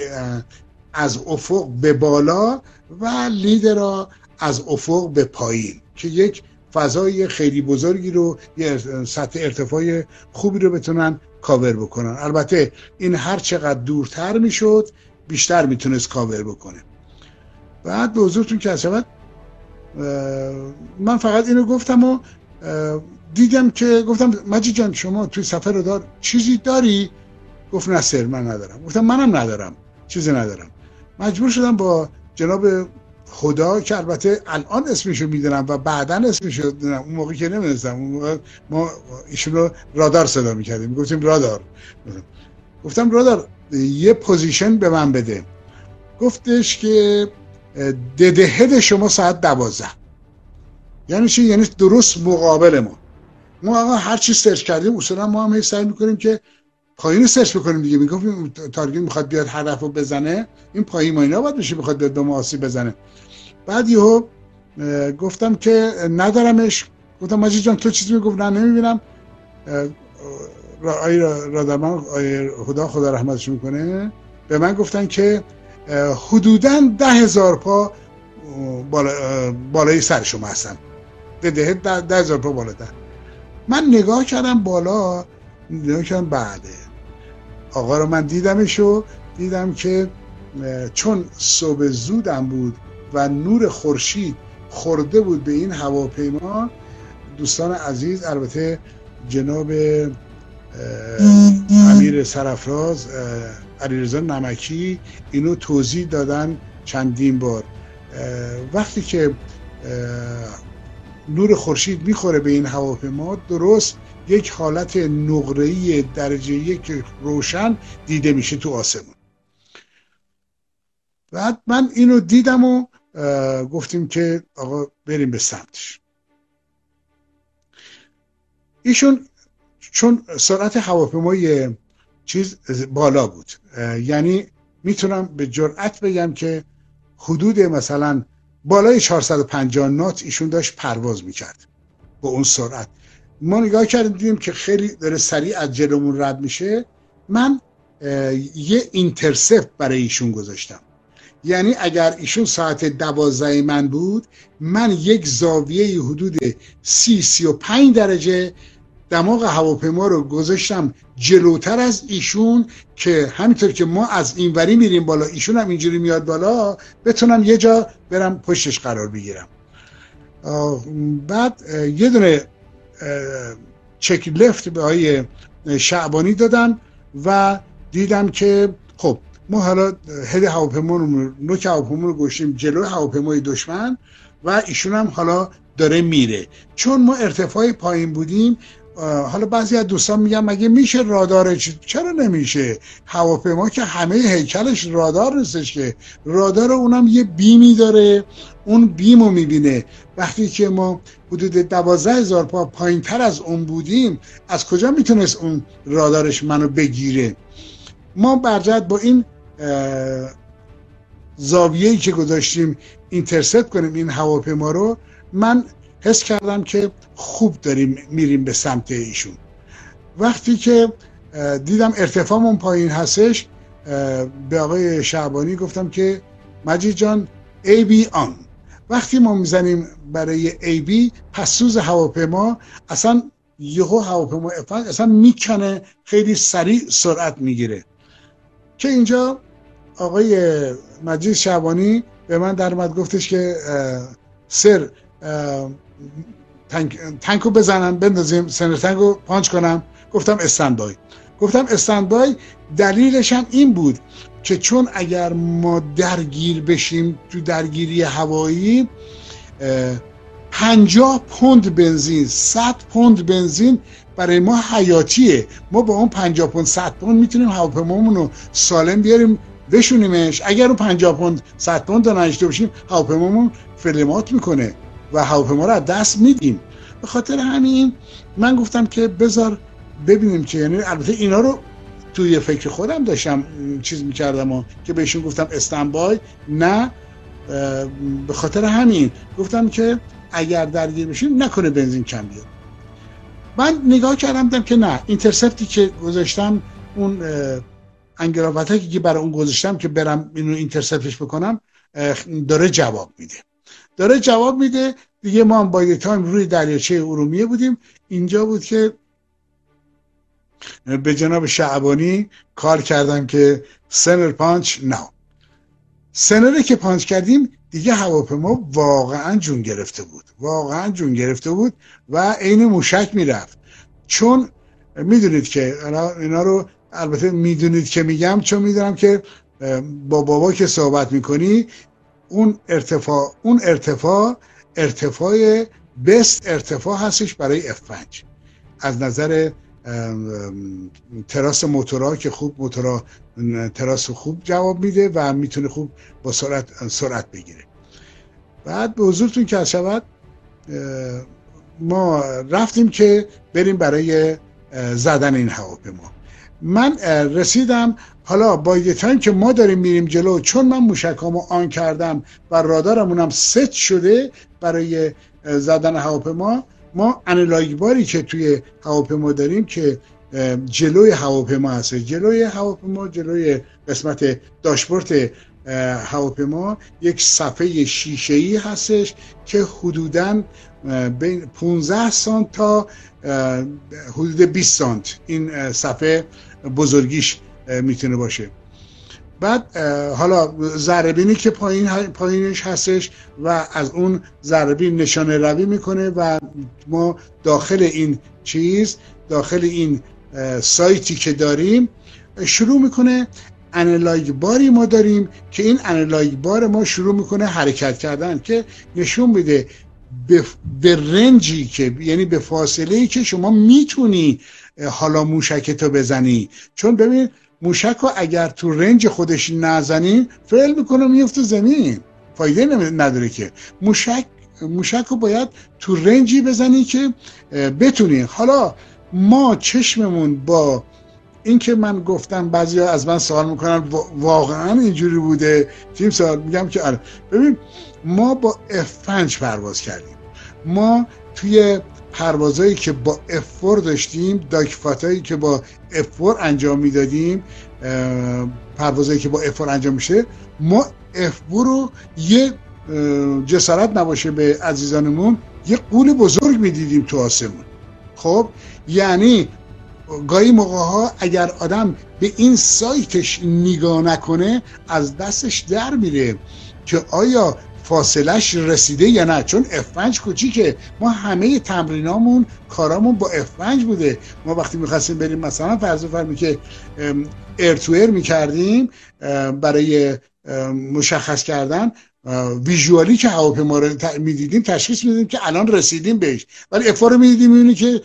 Speaker 2: از افق به بالا و لیدر از افق به پایین. که یک فضای خیلی بزرگی رو یه سطح ارتفاع خوبی رو بتونن کاور بکنن. البته این هر چقدر دورتر می‌شد بیشتر می‌تونست کاور بکنه. بعد به حضورتون که شود من فقط اینو گفتم و دیدم که گفتم مجید جان شما توی سفر رو دار چیزی داری؟ گفت نه سر من ندارم. گفتم منم ندارم چیزی ندارم. مجبور شدم با جناب خدا که البته الان اسمشو می‌دونم و بعدا اسمشو می‌دونم اون موقع که نمی‌دونستم. اون موقع ما ایشون رو رادار صدا می‌کردیم. گفتیم رادار. گفتم رادار یه position به من بده. گفتش که dead ahead شما ساعت دوازده. یعنی چی؟ یعنی درست مقابل ما. ما هر چی search کردیم اصولا ما هم سعی می‌کنیم که پایین search بکنیم دیگه. می‌گفتیم target می‌خواد بیاد هدف رو بزنه این پایین ما اینا باید بشه می‌خواد بیاد به ما بزنه. بعد یهو گفتم که ندارمش. گفتم ماجی جان تو چیزی می‌گفت؟ نه نمی‌بینم. آی رادمان آی خدا خدا رحمتش می‌کنه. به من گفتن که حدودا ده هزار پا بالا بالای سر شما هستن. ده, ده, ده هزار پا بالاتر. من نگاه کردم بالا نگاه کردم بعده. آقا رو من دیدمش و دیدم که چون صبح زودم بود و نور خورشید خورده بود به این هواپیما دوستان عزیز البته جناب امیر سرفراز علیرضا نمکی اینو توضیح دادن چندین بار. وقتی که نور خورشید می‌خوره به این هواپیما درست یک حالت نقره‌ای درجه یک روشن دیده میشه تو آسمون. بعد من اینو دیدم و گفتیم که آقا بریم به سمتش. ایشون چون سرعت هواپیمای چیز بالا بود. یعنی می‌تونم به جرأت بگم که حدود مثلا بالای 450 نات ایشون داشت پرواز می‌کرد با اون سرعت. ما نگاه کردیم دیدیم که خیلی داره سریع از جلومون رد میشه. من یه اینترسپت برای ایشون گذاشتم. یعنی اگر ایشون ساعت دوازده من بود من یک زاویه حدود سی سی و پنج درجه دماغ هواپیما رو گذاشتم جلوتر از ایشون که همینطور که ما از اینوری میریم بالا ایشون هم اینجوری میاد بالا بتونم یه جا برم پشتش قرار بگیرم. بعد یه دونه چک لفت به های شعبانی دادم و دیدم که خب ما حالا هد هواپیما رو نوک هواپیما رو گوشیم جلو هواپیمای دشمن و ایشون هم حالا داره میره. چون ما ارتفاع پایین بودیم حالا بعضی از دوستان میگن مگه میشه رادار چرا نمیشه؟ هواپیما که همه هیکلش رادار نیستش که. رادار اونم یه بیمی داره اون بیم رو می‌بینه. وقتی که ما حدود دوازده هزار پا پایین تر از اون بودیم از کجا می‌تونست اون رادارش منو بگیره؟ ما برجت با این زاویه‌ای که گذاشتیم اینترسپت کنیم این هواپیما رو من حس کردم که خوب داریم میریم به سمت ایشون. وقتی که دیدم ارتفاعمون پایین هستش به آقای شعبانی گفتم که مجید جان AB on. وقتی ما می‌زنیم برای AB پس‌سوز هواپیما اصلا یهو هواپیما اصلا می‌کنه خیلی سریع سرعت می‌گیره. که اینجا آقای مجید شعبانی به من در گفتش که center tank، tank و بزنن بندازیم center tank و punch کنم. گفتم استندبای. گفتم استندبای دلیلش هم این بود. که چون اگر ما درگیر بشیم تو درگیری هوایی پنجاه پوند بنزین صد پوند بنزین برای ما حیاتیه. ما با اون پنجاه پوند صد پوند می‌تونیم هواپیمامون رو سالم بیاریم بشونیمش. اگر اون پنجاه پوند صد پوند رو نشته باشیم هواپیمامون فلمات می‌کنه و هواپیما رو از دست میدیم. به خاطر همین من گفتم که بذار ببینیم که یعنی البته اینا رو توی فکر خودم داشتم چیز می‌کردم و که بهشون گفتم استنبای نه به خاطر همین گفتم که اگر درگیر بشیم نکنه بنزین کم بیاد. من نگاه کردم دیدم که نه. اینترسپتی که گذاشتم اون انگراوتکی که برای اون گذاشتم که برم اینو اینترسپتش بکنم داره جواب میده. داره جواب میده. دیگه ما هم با time روی دریاچه ارومیه بودیم. اینجا بود که به جناب شعبانی کار کردم که center punch کن. center و که پانچ کردیم دیگه هواپیما واقعا جون گرفته بود. واقعا جون گرفته بود و عین موشک می‌رفت. چون می‌دونید که اینا رو البته می‌دونید که میگم چون می‌دونم که با بابا که صحبت می‌کنی اون ارتفاع اون ارتفاع ارتفاع بست ارتفاع هستش برای F5 از نظر تراس موتورا که خوب موتورا تراس خوب جواب میده و می‌تونه خوب با سرعت سرعت بگیره. بعد به حضورتون که شود ما رفتیم که بریم برای زدن این هواپیما. من رسیدم حالا با یه تایم که ما داریم میریم جلو چون من موشکامو on کردم و رادارمونم ست شده برای زدن هواپیما ما analog bar ی که توی هواپیما داریم که جلوی هواپیما هست. جلوی هواپیما جلوی قسمت داشبورد هواپیما یک صفحه شیشه ای هستش که حدودا بین 15 سانت تا حدود 20 سانت این صفحه بزرگیش می‌تونه باشه. بعد حالا ذربینی که پایین پایینش هستش و از اون ذربین نشانه روی می‌کنه و ما داخل این چیز داخل این sight ی که داریم شروع می‌کنه analog bar ی ما داریم که این analog bar ما شروع می‌کنه حرکت کردن که نشون میده به, رنجی که یعنی به فاصله ای که شما می‌تونی حالا موشکتو بزنی. چون ببین موشک رو اگر تو رنج خودش نزنین فعل می‌کنه میفته زمین. فایده نداره که. موشک موشک رو باید تو رنجی بزنی که بتونی. حالا ما چشممون با اینکه من گفتم بعضی از من سوال می‌کنن واقعا اینجوری بوده. تیم سوال میگم که آره. ببین ما با F5 پرواز کردیم. ما توی پروازهایی که با F4 داشتیم داکفاتایی که با F4 انجام می‌دادیم پروازهایی که با F4 انجام میشه ما F4 رو یه جسارت نباشه به عزیزانمون یه قول بزرگ می‌دیدیم تو آسمون. خب یعنی گاهی موقع ها اگر آدم به این سایتش نگاه نکنه از دستش در میره که آیا فاصلش رسیده یا نه؟ چون F5 کوچیکه. ما همه تمرینامون کارامون با F5 بوده. ما وقتی می‌خواستیم بریم مثلا فرض فرمی که ایر تو ایر می‌کردیم برای مشخص کردن ویژوالی که هواپیما رو می‌دیدیم تشخیص میدیم که الان رسیدیم بهش. ولی افا رو می‌دیدیم می‌بینی که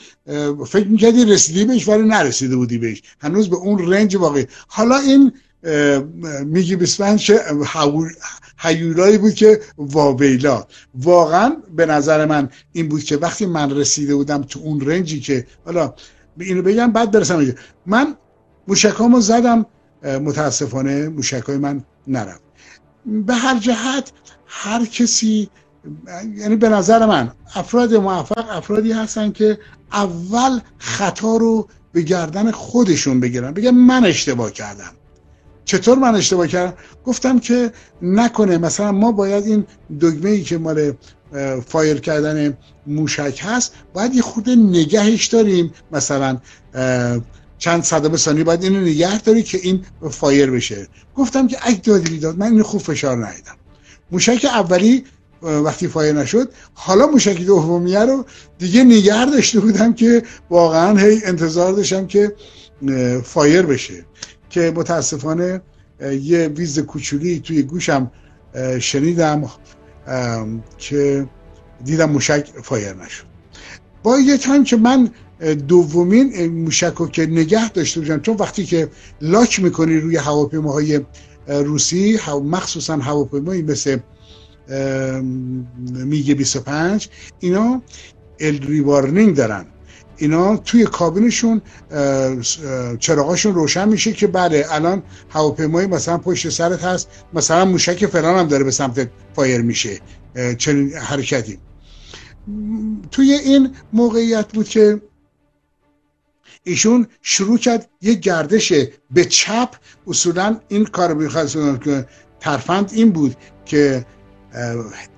Speaker 2: فکر می‌کردی رسیدی بهش ولی نرسیده بودی بهش. هنوز به اون رنج واقعی. حالا این میگی بسپنج هیولایی بود که واویلا. واقعا به نظر من این بود که وقتی من رسیده بودم تو اون رنجی که حالا اینو بگم بعد برسم من موشکامو زدم متاسفانه موشکای من نرم به هر جهت هر کسی یعنی به نظر من افراد موفق افرادی هستن که اول خطا رو به گردن خودشون بگیرن بگن من اشتباه کردم. چطور من اشتباه کردم؟ گفتم که نکنه مثلا ما باید این دگمه ای که مال fire کردن موشک هست باید یه خورده نگهش داریم. مثلا چند صدم ثانیه باید اینو نگه داری که این fire بشه. گفتم که ای داد بیداد من اینو خوب فشار ندادم. موشک اولی وقتی fire نشد حالا موشک دومیه رو دیگه نگه داشته بودم که واقعا هی انتظار داشتم که fire بشه. که متاسفانه یه ویز کوچولی توی گوشم شنیدم که دیدم موشک fire نشد. با یه تایم که من دومین موشک رو که نگه داشته باشم چون وقتی که lock می‌کنی روی هواپیماهای روسی مخصوصا هواپیمایی مثل میگ 25 اینا ال وارنینگ دارن. اینا توی کابینشون چراغاشون روشن میشه که بله الان هواپیمای مثلا پشت سرت هست مثلا موشک فلان هم داره به سمت فایر میشه چنین حرکتی. توی این موقعیت بود که ایشون شروع کرد یه گردش به چپ. اصولا این کار می‌خواست که ترفند این بود که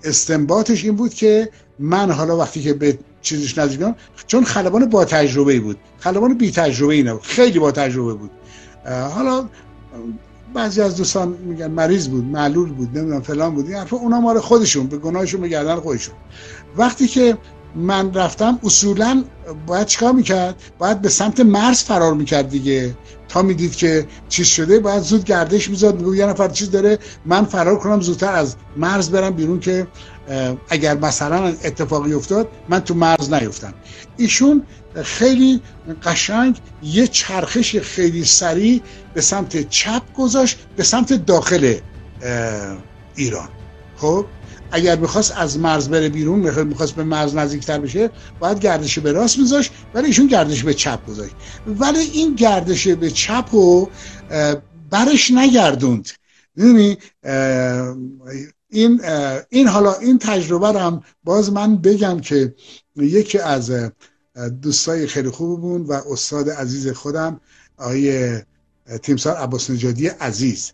Speaker 2: استنباطش این بود که من حالا وقتی که به چیزش نزدیکم چون خلبان با تجربه ای بود. خلبان بی تجربه ای نبود خیلی با تجربه بود. حالا بعضی از دوستان میگن مریض بود معلول بود نمی‌دونم فلان بود این حرفا اونا مال خودشون به گناهشون به خودشون. وقتی که من رفتم اصولا باید چیکار می‌کرد؟ باید به سمت مرز فرار می‌کرد دیگه. تا می‌دید که چیز شده باید زود گردش میزاد میگو یه نفر چیز داره من فرار کنم زودتر از مرز برم بیرون که اگر مثلا اتفاقی افتاد من تو مرز نیفتم. ایشون خیلی قشنگ یه چرخش خیلی سریع به سمت چپ گذاشت به سمت داخل ایران. خب اگر می‌خواست از مرز بره بیرون می‌خواست به مرز نزدیکتر بشه باید گردش به راست میذاشت ولی ایشون گردش به چپ گذاشت. ولی این گردش به چپ رو برش نگردوند. می‌دونی؟ این این حالا این تجربه رو هم باز من بگم که یکی از دوستای خیلی خوبمون و استاد عزیز خودم آقای تیمسار عباس نجادی عزیز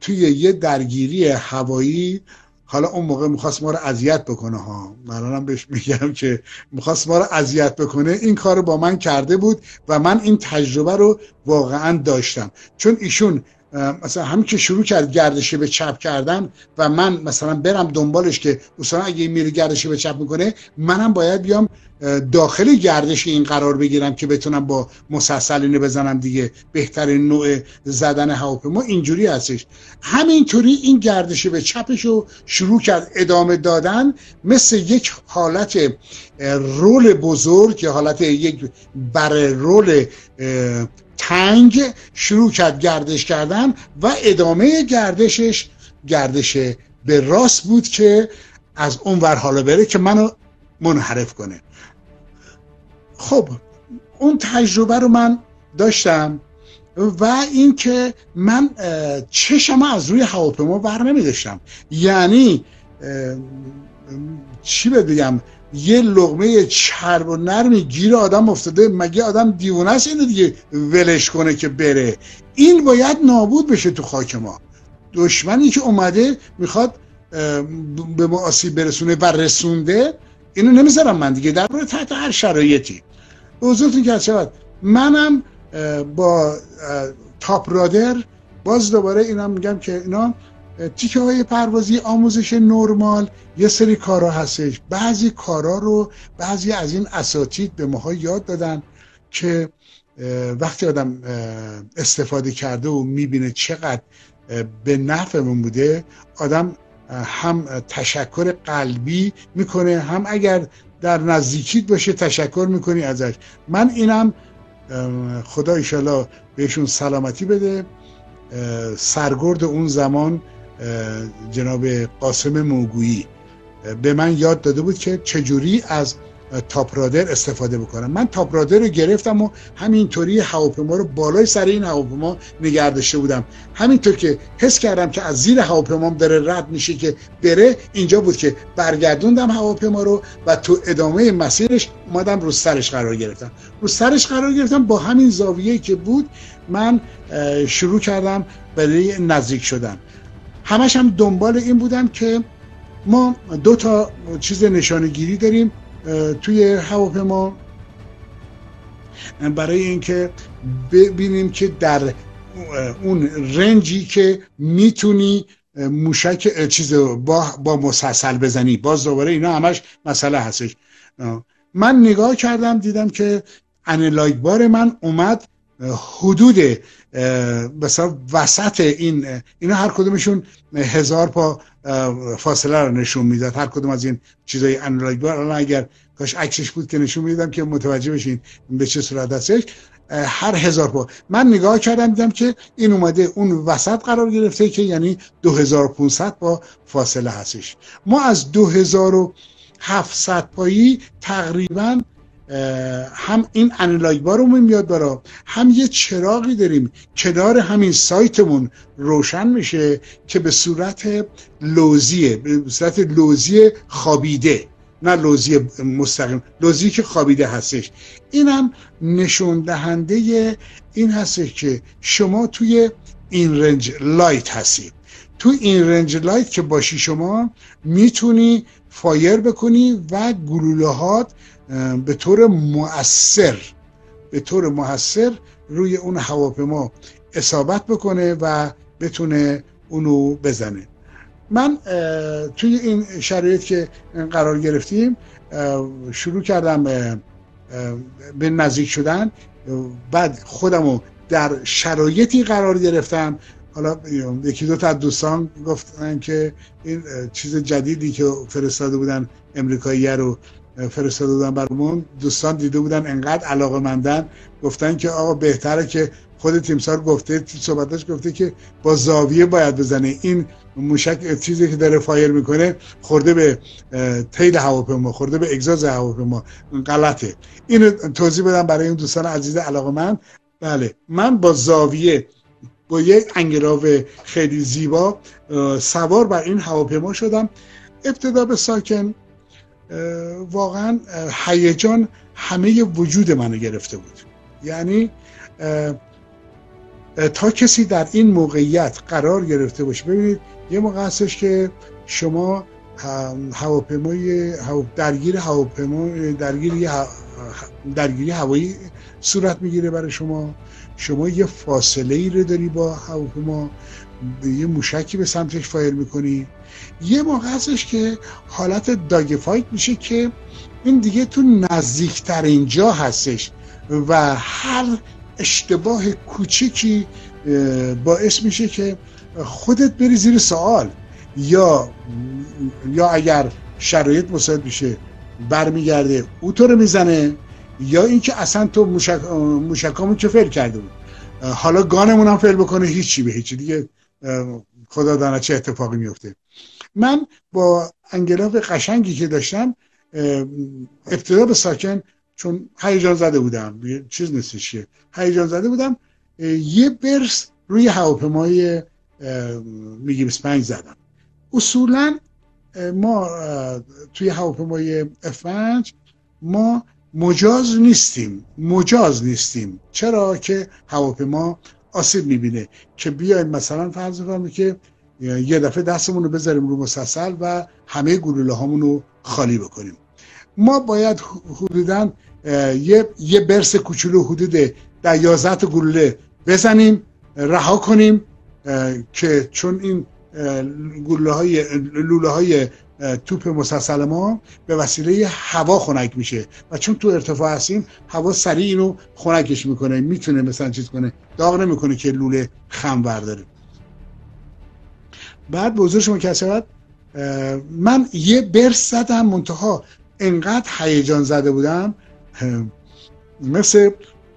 Speaker 2: توی یه درگیری هوایی حالا اون موقع می‌خواست ما رو اذیت بکنه ها. من بهش میگم که می‌خواست ما رو اذیت بکنه. این کار رو با من کرده بود و من این تجربه رو واقعا داشتم. چون ایشون مثلا همین که شروع کرد گردش به چپ کردن و من مثلا برم دنبالش که مثلا اگه میره گردش به چپ می‌کنه منم باید بیام داخل گردش این قرار بگیرم که بتونم با مسلسل اینو بزنم دیگه. بهترین نوع زدن هواپیما اینجوری هستش. همینطوری این گردش به چپش رو شروع کرد ادامه دادن مثل یک حالت رول بزرگ که حالت یک بر رول تنگ شروع کرد گردش کردن و ادامه گردشش گردش به راست بود که از اون ور حالا بره که منو منحرف کنه. خب اون تجربه رو من داشتم و اینکه من چشم از روی هواپیما بر نمی داشتم یعنی چی بگم؟ یه لغمه چرب و نرمی گیر آدم افتاده مگه آدم دیوونه است اینو دیگه ولش کنه که بره؟ این باید نابود بشه تو خاک ما. دشمنی که اومده می‌خواد به ما آسیب برسونه و رسونده اینو نمی‌ذارم من دیگه در تحت هر شرایطی. حضورتون که شود منم با تاپ رادر باز دوباره اینا میگم که اینا تیکه های پروازی آموزش نرمال یه سری کارا هستش. بعضی کارا رو بعضی از این اساتید به ماها یاد دادن که وقتی آدم استفاده کرده و می‌بینه چقدر به نفعمون بوده آدم هم تشکر قلبی می‌کنه هم اگر در نزدیکیت باشه تشکر می‌کنی ازش. من اینم خدا ایشالا بهشون سلامتی بده سرگرد اون زمان جناب قاسم موگویی. به من یاد داده بود که چجوری از تاپرادر استفاده بکنم. من تاپرادر رو گرفتم و همینطوری هواپیما رو بالای سر این هواپیما نگه داشته بودم. همینطور که حس کردم که از زیر هواپیما داره رد میشه که بره اینجا بود که برگردوندم هواپیما رو و تو ادامه مسیرش اومدم رو سرش قرار گرفتم. رو سرش قرار گرفتم با همین زاویه که بود من شروع کردم برای نزدیک شدن. همش هم دنبال این بودم که ما دو تا چیز نشانگیری داریم توی هواپیما. برای اینکه ببینیم که در اون رنجی که می‌تونی موشک چیز با با مسلسل بزنی. باز دوباره اینا همش مسئله هستش. من نگاه کردم دیدم که انلایک بار من اومد حدود مثلا وسط این اینا هر کدومشون هزار پا فاصله رو نشون می‌داد. هر کدوم از این چیزای انالاگ الان اگر کاش عکسش بود که نشون می‌دادم که متوجه بشین به چه صورت هستش هر هزار پا. من نگاه کردم دیدم که این اومده اون وسط قرار گرفته که یعنی 2500 با فاصله هستش. ما از 2700 پایی تقریبا هم این انلاگ بارمون میاد برا. هم یه چراغی داریم. کنار همین سایتمون روشن میشه که به صورت لوزیه به صورت لوزی خوابیده. نه لوزی مستقیم لوزی که خوابیده هستش. اینم نشون دهنده این هستش که شما توی in range light هستید. تو in range light که باشی شما می‌تونی fire بکنی و گلوله به طور مؤثر به طور مؤثر روی اون هواپیما اصابت بکنه و بتونه اونو بزنه. من توی این شرایط که قرار گرفتیم شروع کردم به نزدیک شدن. بعد خودمو در شرایطی قرار گرفتم. حالا یکی دو تا دوستان گفتن که این چیز جدیدی که فرستاده بودن امریکایی رو فرستاده بودن برامون. دوستان دیده بودن انقدر علاقه مندن گفتن که آقا بهتره که خود تیمسار گفته صحبتش گفته که با زاویه باید بزنه. این موشک چیزی که داره فایر می‌کنه خورده به تیل هواپیما خورده به اگزاز هواپیما. غلطه. اینو توضیح بدم برای این دوستان عزیز علاقه من بله من با زاویه با یک انگراو خیلی زیبا سوار بر این هواپیما شدم. ابتدا به ساکن واقعا هیجان همه وجود منو گرفته بود. یعنی تا کسی در این موقعیت قرار گرفته باشه ببینید یه موقع هستش که شما هواپیمای درگیر هواپیما درگیری درگیری هوایی صورت می‌گیره برای شما. شما یه فاصله ای رو داری با هواپیما. یه موشکی به سمتش فایر می‌کنی. یه موقع هستش که حالت داگ فایت میشه که این دیگه تو نزدیکترین جا هستش و هر اشتباه کوچیکی باعث میشه که خودت بری زیر سوال. یا یا اگر شرایط مساعد میشه برمیگرده او تو رو می‌زنه یا اینکه اصلا تو موشک موشکامون که فیل کرده بود؟ حالا گانمون هم فیل بکنه هیچی به هیچی. دیگه خدا داند چه اتفاقی میفته. من با انگلاف قشنگی که داشتم ابتدا به ساکن چون هیجان زده بودم. چیز نیستش که هیجان زده بودم. یه برس روی هواپیمای میگی 25 زدم. اصولا ما توی هواپیمای F5 ما مجاز نیستیم. مجاز نیستیم. چرا که هواپیما آسیب می‌بینه که بیایم مثلا فرض کنیم که یه دفعه دستمون رو بذاریم رو مسلسل و همه گلوله هامون رو خالی بکنیم. ما باید حدودا یه, یه برس کوچولو حدود در یازده گلوله بزنیم رها کنیم که چون این گلوله های لوله های توپ مسلسل ما به وسیله هوا خنک میشه. و چون تو ارتفاع هستیم هوا سریع اینو خنکش می‌کنه می‌تونه مثلا چیز کنه. داغ نمی‌کنه که لوله خم برداره. بعد به حضور شما کسرت من یه برس زدم منتها انقدر هیجان زده بودم. مثل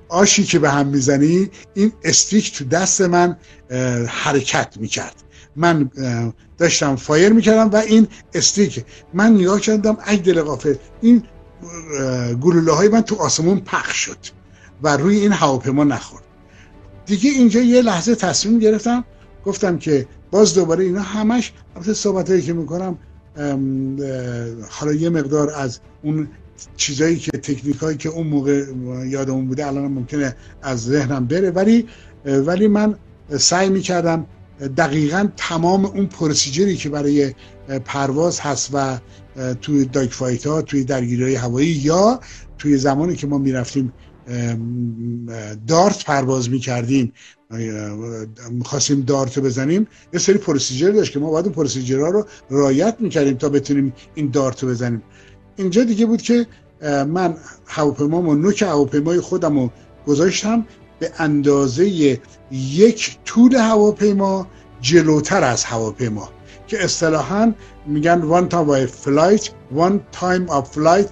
Speaker 2: آشی که به هم می‌زنی این استیک تو دست من حرکت می‌کرد. من داشتم فایر می‌کردم و این استیک من نگاه کردم ای دل این گلوله های من تو آسمون پخش شد و روی این هواپیما نخورد. دیگه اینجا یه لحظه تصمیم گرفتم. گفتم که باز دوباره اینا همش البته صحبت هایی که می‌کنم حالا یه مقدار از اون چیزایی که تکنیک هایی که اون موقع یادمون بوده الان ممکنه از ذهنم بره. ولی ولی من سعی می‌کردم دقیقا تمام اون پروسیجری که برای پرواز هست و توی داگ فایت ها توی درگیری هوایی یا توی زمانی که ما می‌رفتیم دارت پرواز می‌کردیم می‌خواستیم دارت بزنیم یه سری پروسیجر داشت که ما باید اون پروسیجرها رو رایت می‌کردیم تا بتونیم این دارت بزنیم. اینجا دیگه بود که من هواپیمامو نوک هواپیمای خودم رو گذاشتم به اندازه یک طول هواپیما جلوتر از هواپیما. که اصطلاحا میگن one time of flight one time of flight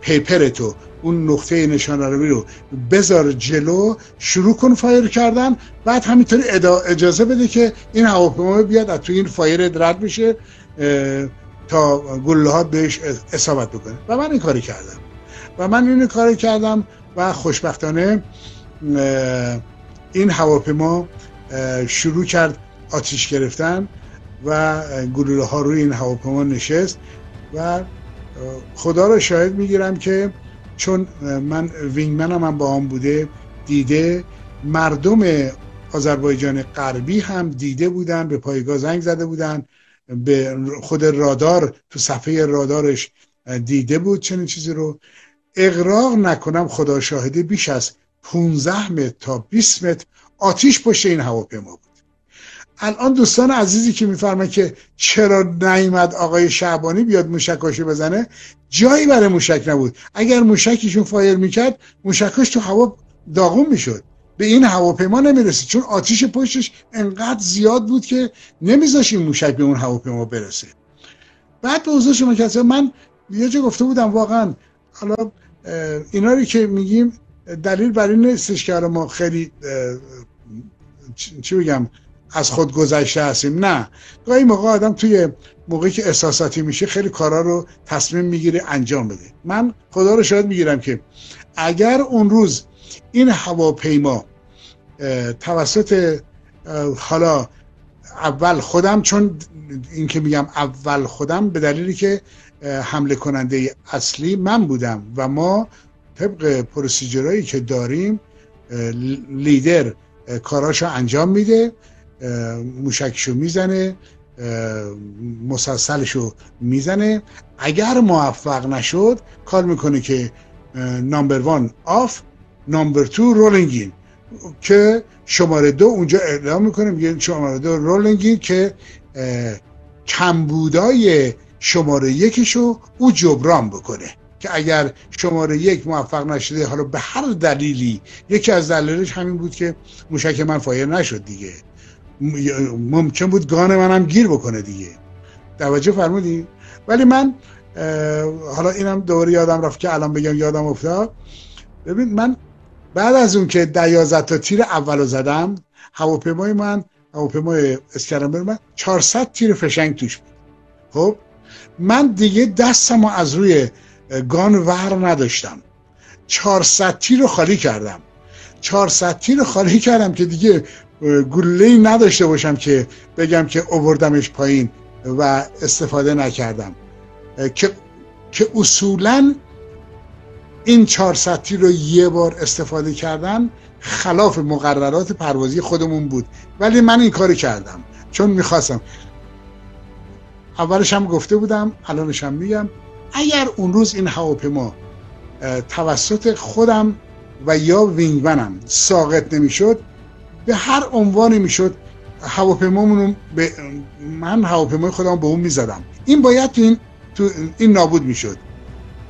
Speaker 2: pipper تو اون نقطه نشان روی رو بذار جلو شروع کن fire کردن. بعد همینطوری اجازه بده که این هواپیما بیاد از توی این fire رد بشه تا گلوله ها بهش اصابت بکنه. و من این کاری کردم. و من این کاری کردم و خوشبختانه این هواپیما شروع کرد آتیش گرفتن و گلوله ها روی این هواپیما نشست و خدا رو شاهد می‌گیرم که چون من وینگمن هم با هم بوده دیده مردم آذربایجان غربی هم دیده بودن به پایگاه زنگ زده بودن به خود رادار تو صفحه رادارش دیده بود چنین چیزی رو. اقراق نکنم خدا شاهده بیش از 15 متر تا 20 متر آتیش پشت این هواپیما بود. الان دوستان عزیزی که میفرمه که چرا نیومد آقای شعبانی بیاد موشکاشو بزنه جایی برای موشک نبود. اگر موشکیشون فایر می‌کرد موشکاش تو هوا داغون می‌شد. به این هواپیما نمی‌رسه چون آتیش پشتش انقدر زیاد بود که نمیذاش این موشک به اون هواپیما برسه. بعد به حضور شما کسی من یه جا گفته بودم واقعا حالا اینا رو که میگیم دلیل بر این نیستش که ما خیلی چی بگم از خود گذشته هستیم. نه. گاهی موقع آدم توی موقعی که احساساتی میشه خیلی کارا رو تصمیم می‌گیره انجام بده. من خدا رو شاید می‌گیرم که اگر اون روز این هواپیما توسط حالا اول خودم چون این که میگم اول خودم به دلیلی که حمله کننده اصلی من بودم و ما طبق پروسیجرهایی که داریم لیدر کاراشو انجام میده موشکشو می‌زنه مسلسلشو می‌زنه. اگر موفق نشد call می‌کنه که number one off number two rolling in که شماره دو اونجا اعلام می‌کنه میگه شماره دو rolling in که کمبودای شماره یکشو او جبران بکنه. که اگر شماره یک موفق نشده حالا به هر دلیلی یکی از دلایلش همین بود که موشک من fire نشد دیگه. ممکن بود gun منم گیر بکنه دیگه. توجه فرمودی ولی من حالا اینم دوباره یادم رفت که الان بگم یادم افتاد. ببین من بعد از اون که یازده تا تیر اولو زدم هواپیمای من هواپیمای scramble من 400 تیر فشنگ توش بود. خب من دیگه دستم از روی گان ور نداشتم. 400 تیر رو خالی کردم. 400 تیر رو خالی کردم که دیگه گله نداشته باشم که بگم که اووردمش پایین و استفاده نکردم. که که اصولا این 400 تیر رو یه بار استفاده کردن خلاف مقررات پروازی خودمون بود. ولی من این کاری کردم. چون می‌خواستم. اولش هم گفته بودم الانش هم میگم. اگر اون روز این هواپیما توسط خودم و یا وینگمنم ساقط نمی‌شد به هر عنوانی می‌شد هواپیمامون به من هواپیمای خودم به اون می‌زدم. این باید تو این, تو این نابود می‌شد.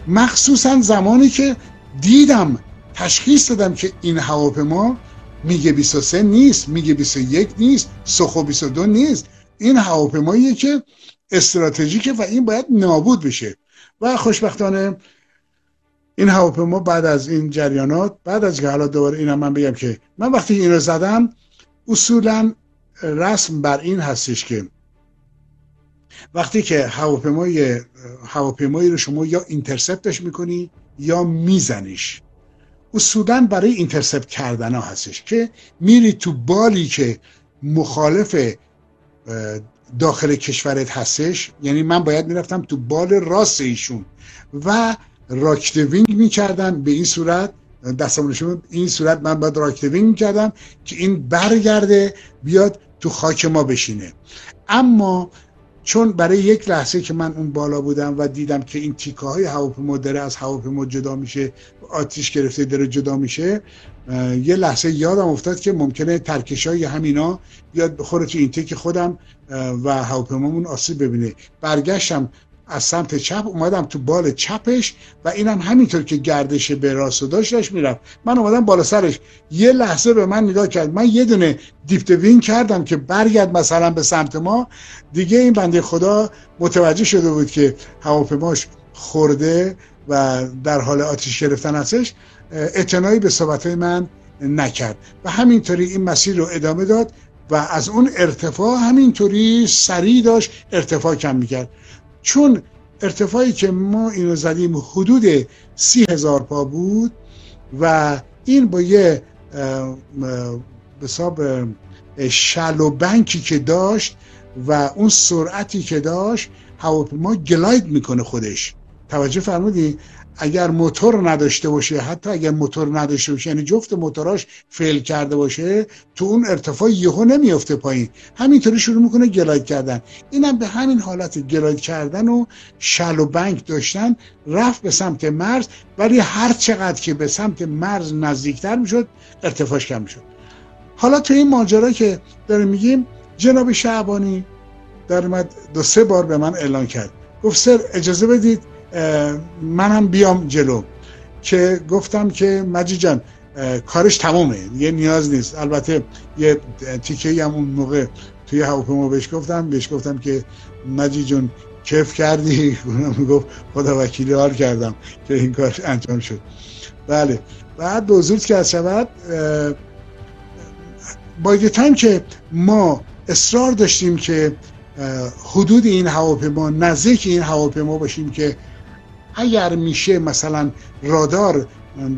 Speaker 2: مخصوصا زمانی که دیدم تشخیص دادم که این هواپیما میگه 23 نیست میگه 21 نیست سخو 22 نیست. این هواپیماییه که استراتژیکه و این باید نابود بشه. و خوشبختانه این هواپیما بعد از این جریانات بعد از که حالا دوباره اینم من بگم که من وقتی این رو زدم اصولا رسم بر این هستش که وقتی که هواپیمای هواپیمایی رو شما یا intercept ش می‌کنی یا میزنیش. اصولا برای intercept کردن ها هستش که میری تو بالی که مخالف داخل کشورت هستش یعنی من باید می‌رفتم تو بال راست ایشون و rock the wing می‌کردن به این صورت. دستمون این صورت من باید rock the wing می‌کردم که این برگرده بیاد تو خاک ما بشینه. اما چون برای یک لحظه که من اون بالا بودم و دیدم که این تیکه های هواپیما داره از هواپیما جدا میشه آتیش گرفته داره جدا میشه یه لحظه یادم افتاد که ممکنه ترکش های همینا بیاد بخوره تو این تیک خودم و هواپیمامون آسیب ببینه. برگشتم از سمت چپ اومدم تو بال چپش و اینم همینطور که گردش به راست و داشتش می‌رفت. من اومدم بالا سرش. یه لحظه به من نگاه کرد. من یه دونه دیپت وین کردم که برگرد مثلا به سمت ما. دیگه این بنده خدا متوجه شده بود که هواپیماش خورده و در حال آتیش گرفتن هستش. اعتنایی به صحبت من نکرد. و همینطوری این مسیر رو ادامه داد و از اون ارتفاع همینطوری سریع داشت ارتفاع کم می‌کرد. چون ارتفاعی که ما اینو زدیم حدود سی هزار پا بود و این با یه حساب شل و بنکی که داشت و اون سرعتی که داشت هواپیما گلاید می‌کنه خودش. توجه فرمودی؟ اگر موتور نداشته باشه حتی اگر موتور نداشته باشه یعنی جفت موتوراش فیل کرده باشه تو اون ارتفاع یهو نمیافته پایین. همینطوری شروع می‌کنه گلاید کردن. اینم به همین حالت گلاید کردن و شل و بنک داشتن رفت به سمت مرز ولی هر چقدر که به سمت مرز نزدیکتر می‌شد ارتفاعش کم می‌شد. حالا تو این ماجرا که داریم میگیم جناب شعبانی در دو سه بار به من اعلان کرد. گفت سر اجازه بدید منم بیام جلو. که گفتم که مجی جان کارش تمومه یه نیاز نیست. البته یه تیکه هم اون موقع توی هواپیما بهش گفتم بهش گفتم که مجی جون کف کردی؟ گفت خدا وکیلی حال کردم که این کار انجام شد. بله. بعد به حضور که عرض شود با تایم که ما اصرار داشتیم که حدود این هواپیما نزدیک این هواپیما باشیم که اگر میشه مثلا رادار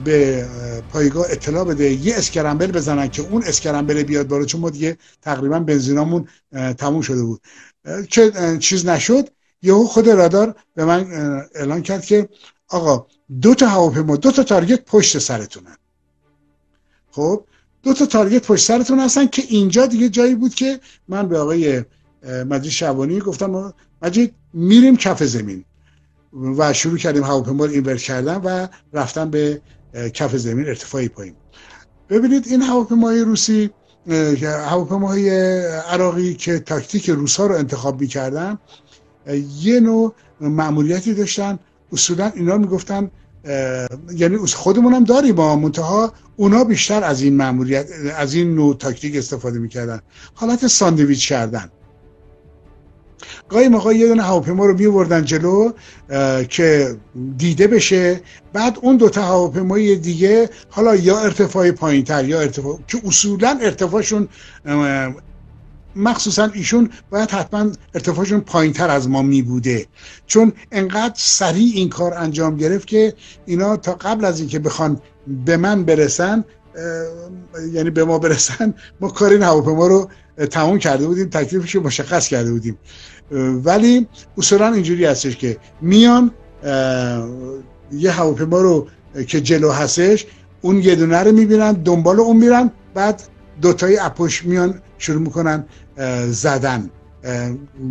Speaker 2: به پایگاه اطلاع بده یه scramble بزنن که اون scramble بیاد بالا چون ما دیگه تقریبا بنزینامون تموم شده بود. که چیز نشد یهو خود رادار به من اعلان کرد که آقا دو تا هواپیما دو تا تارگت پشت سرتونن. خب دو تا تارگت پشت سرتون هستن که اینجا دیگه جایی بود که من به آقای مجید شبانی گفتم مجید میریم کف زمین. و شروع کردیم هواپیما رو اینور کردن و رفتن به کف زمین ارتفاعی پایین. ببینید این هواپیمای روسی هواپیماهای عراقی که تاکتیک روسا رو انتخاب می‌کردن یه نوع معمولیتی داشتن. اصولا اینا می‌گفتن یعنی خودمون هم داریم با منتها اونا بیشتر از این معمولیت از این نوع تاکتیک استفاده می‌کردن. حالت ساندویچ کردن. گاهی موقع یه دونه هواپیما رو میوردن جلو که دیده بشه. بعد اون دوتا هواپیمای دیگه حالا یا ارتفاع پایین تر یا ارتفاع که اصولا ارتفاعشون مخصوصا ایشون باید حتما ارتفاعشون پایین تر از ما می بوده چون انقدر سریع این کار انجام گرفت که اینا تا قبل از اینکه بخوان به من برسن یعنی به ما برسن ما کار این هواپیما رو تموم کرده بودیم تکلیفش رو مشخص کرده بودیم. ولی اصولا اینجوری هستش که میان یه هواپیما رو که جلو هستش اون یه دونه رو می‌بینن دنبال اون میرن بعد دوتای اپوش میان شروع می‌کنن زدن.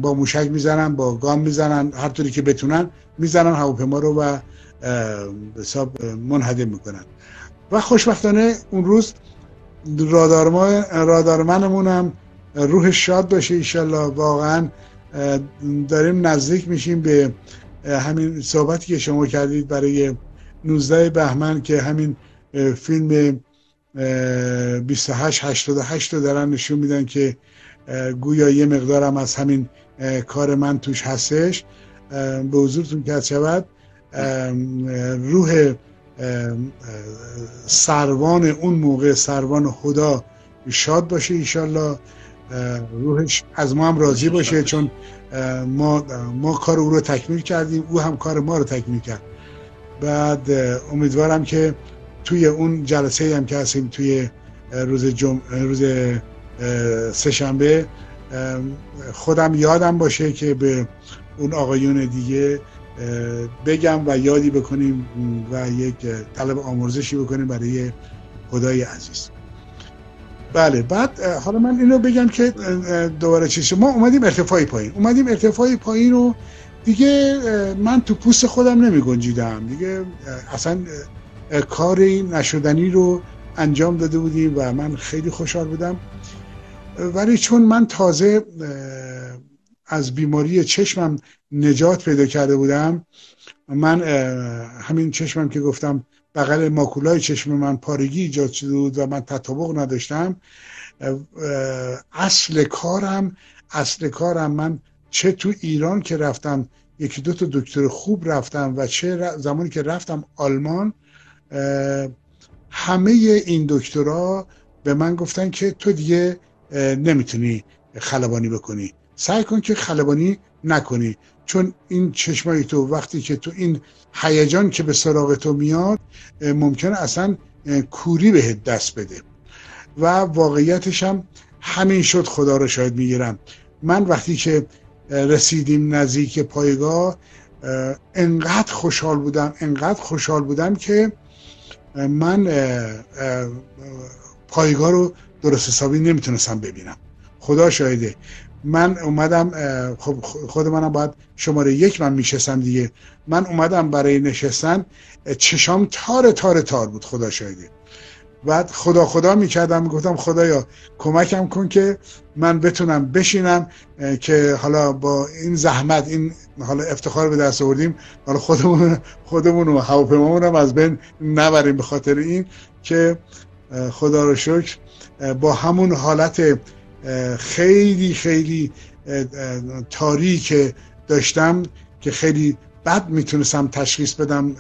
Speaker 2: با موشک می‌زنن با گام می‌زنن هر طوری که بتونن می‌زنن هواپیما رو و حساب منهدم می‌کنن. و خوشبختانه اون روز رادارمنمون هم روح شاد باشه ایشالله. واقعا داریم نزدیک میشیم به همین صحبتی که شما کردید برای 19 بهمن که همین فیلم 28 88 رو دارن نشون میدن که گویا یه مقدارم از همین کار من توش هستش. به حضورتون که شود روح سروان اون موقع سروان خدا شاد باشه ایشالله. روحش از ما هم راضی باشه چون ما ما کار او رو تکمیل کردیم او هم کار ما رو تکمیل کرد. بعد امیدوارم که توی اون جلسه هم که هستیم توی روز جم... روز سهشنبه خودم یادم باشه که به اون آقایون دیگه بگم و یادی بکنیم و یک طلب آمرزشی بکنیم برای خدای عزیز. بله بعد حالا من اینو بگم که دوباره چیز ما اومدیم ارتفاعی پایین. اومدیم ارتفاعی پایین رو دیگه من تو پوست خودم نمی گنجیدم. دیگه اصلا کاری نشدنی رو انجام داده بودیم و من خیلی خوشحال بودم. ولی چون من تازه از بیماری چشمم نجات پیدا کرده بودم من همین چشمم که گفتم بغل ماکولای چشم من پارگی ایجاد شده بود و من تطابق نداشتم. اصل کارم اصل کارم من چه تو ایران که رفتم یکی دو تا دکتر خوب رفتم و چه زمانی که رفتم آلمان همه این دکترها به من گفتن که تو دیگه نمی‌تونی خلبانی بکنی. سعی کن که خلبانی نکنی. چون این چشمای تو وقتی که تو این هیجان که به سراغ تو میاد ممکنه اصلا کوری بهت دست بده. و واقعیتش هم همین شد خدا رو شاید می‌گیرم. من وقتی که رسیدیم نزدیک پایگاه انقدر خوشحال بودم انقدر خوشحال بودم که من پایگاه رو درست حسابی نمی‌تونستم ببینم. خدا شاهده. من اومدم خب خود منم باید شماره یک من میشستم دیگه. من اومدم برای نشستن چشام تار تار تار بود خدا شاهده. بعد خدا خدا می‌کردم گفتم خدایا کمکم کن که من بتونم بشینم که حالا با این زحمت این حالا افتخار به دست آوردیم. حالا خودمون خودمون و هواپیمامون هم از بین نبریم به خاطر این که خدا رو شکر با همون حالت خیلی خیلی تاریک داشتم که خیلی بد می‌تونستم تشخیص بدم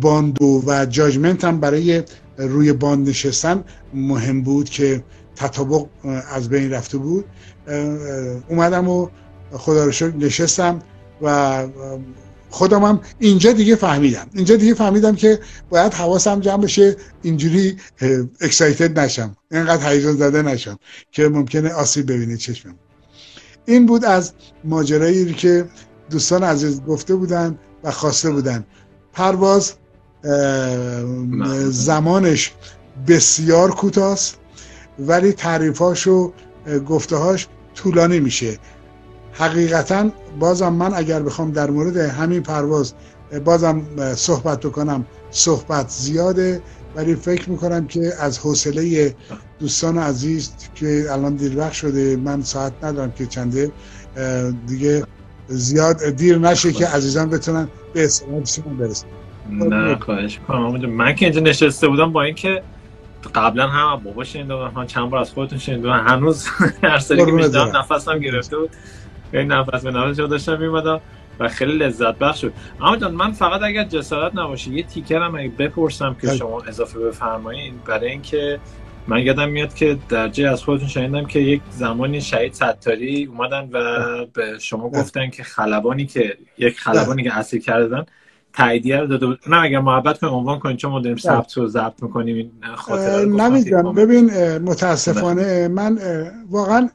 Speaker 2: باندو و جاجمنتم برای روی باند نشستن مهم بود که تطابق از بین رفته بود. اومدم و خدا رو شکر نشستم و خودم هم اینجا دیگه فهمیدم. اینجا دیگه فهمیدم که باید حواسم جمع بشه اینجوری اکسایتد نشم. اینقدر هیجان زده نشم که ممکنه آسیب ببینه چشمم. این بود از ماجرایی که دوستان عزیز گفته بودن و خواسته بودن. پرواز زمانش بسیار کوتاست ولی تعریفاش و گفتهاش طولانی میشه. حقیقتا بازم من اگر بخوام در مورد همین پرواز بازم صحبت بکنم صحبت زیاده ولی فکر می‌کنم که از حوصله دوستان عزیز که الان دیر وقت شده من ساعت ندارم که چنده دیگه زیاد دیر نشه که عزیزان بتونن به استفادهشون برسن.
Speaker 1: نه خواهش من که اینجا نشسته بودم با اینکه قبلا هم بابا شنیدم هم چند بار از خودتون شنیدم هنوز هر سری که می‌شدم نفسم گرفته بود. خیلی نفس به نفس داشتم میمدم و خیلی لذت بخش شد اما جان من فقط اگر جسارت نباشه یه تیکر هم اگه بپرسم که شما اضافه بفرمایید برای اینکه من یادم میاد که در جای از خودتون شنیدم که یک زمانی شهید ستاری اومدن و به شما گفتن که خلبانی که یک خلبانی که اصلی کردن تاییدیه رو داده بود. نه اگر محبت کنیم عنوان کنیم چون ما داریم ثبت و ضبط می‌کنیم این
Speaker 2: خاطره ببین متاسفانه من واقعا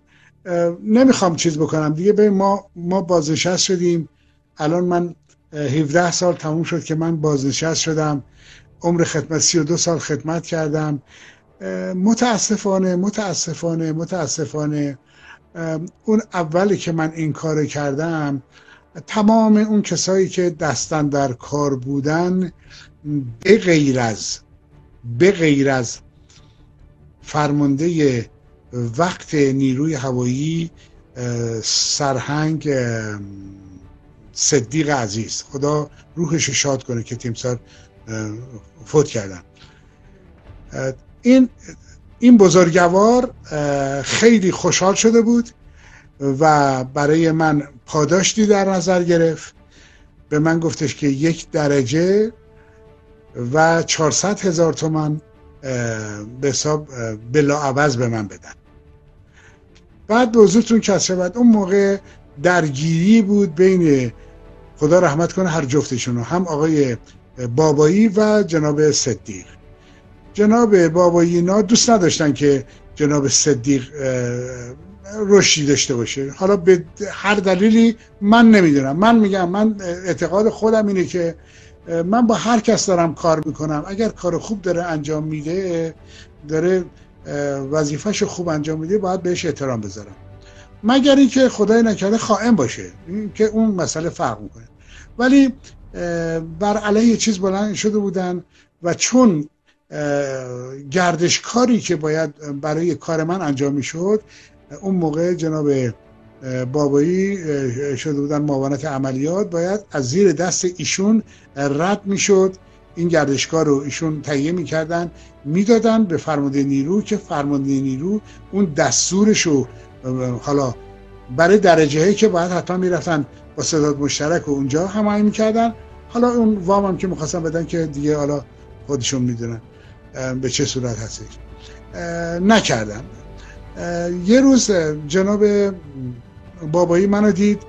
Speaker 2: نمی‌خوام چیز بکنم. دیگه به ما ما بازنشست شدیم. الان من 17 سال تموم شد که من بازنشست شدم. عمر خدمت 32 سال خدمت کردم. متاسفانه متاسفانه متاسفانه اون اولی که من این کار کردم تمام اون کسایی که دستن در کار بودن به غیر از به غیر از فرمانده وقت نیروی هوایی سرهنگ صدیق عزیز. خدا روحش شاد کنه که تیمسار فوت کردن. این این بزرگوار خیلی خوشحال شده بود و برای من پاداشتی در نظر گرفت. به من گفتش که یک درجه و 400 هزار تومن به حساب بلا عوض به من بدن. بعد به کس شود اون موقع درگیری بود بین خدا رحمت کنه هر جفتشون هم آقای بابایی و جناب صدیق. جناب بابایی اینا دوست نداشتن که جناب صدیق رشدی داشته باشه. حالا به هر دلیلی من نمی‌دونم. من میگم من اعتقاد خودم اینه که من با هر کس دارم کار می‌کنم. اگر کار خوب داره انجام میده داره وظیفهش خوب انجام میده باید بهش احترام بذارم. مگر اینکه خدای نکرده خائن باشه که اون مسئله فرق می‌کنه. ولی بر علیه چیز بلند شده بودن و چون گردشکاری که باید برای کار من انجام می‌شد اون موقع جناب بابایی شده بودن معاونت عملیات باید از زیر دست ایشون رد می‌شد. این گردشگاه رو ایشون تهیه می‌کردن می‌دادن به فرمانده نیرو که فرمانده نیرو اون دستورش رو حالا برای درجه هایی که باید حتما می‌رفتن با صداد مشترک و اونجا هماهنگ می‌کردن. حالا اون وام هم که می‌خواستن بدن که دیگه حالا خودشون می‌دونن به چه صورت هستش. نکردن. یه روز جناب بابایی منو دید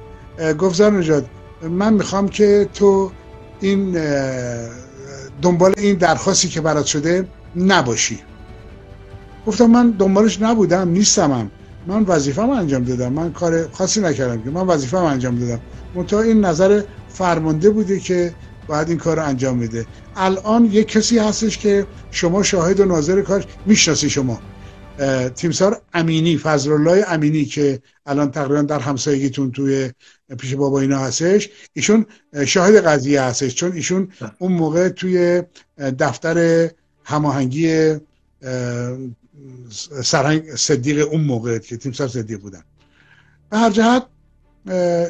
Speaker 2: گفت زار نجات من می‌خوام که تو این دنبال این درخواستی که برات شده نباشی. گفتم من دنبالش نبودم نیستمم. من وظیفه انجام دادم. من کار خاصی نکردم که من وظیفه انجام دادم. منتها این نظر فرمانده بوده که باید این کار رو انجام میده الان یک کسی هستش که شما شاهد و ناظر کار می‌شناسی شما. تیمسار امینی فضل امینی که الان تقریبا در همسایگیتون توی پیش بابا اینا هستش ایشون شاهد قضیه هستش. چون ایشون اون موقع توی دفتر هماهنگی سرهنگ صدیق اون موقع که تیمسار صدیق بودن. به هر جهت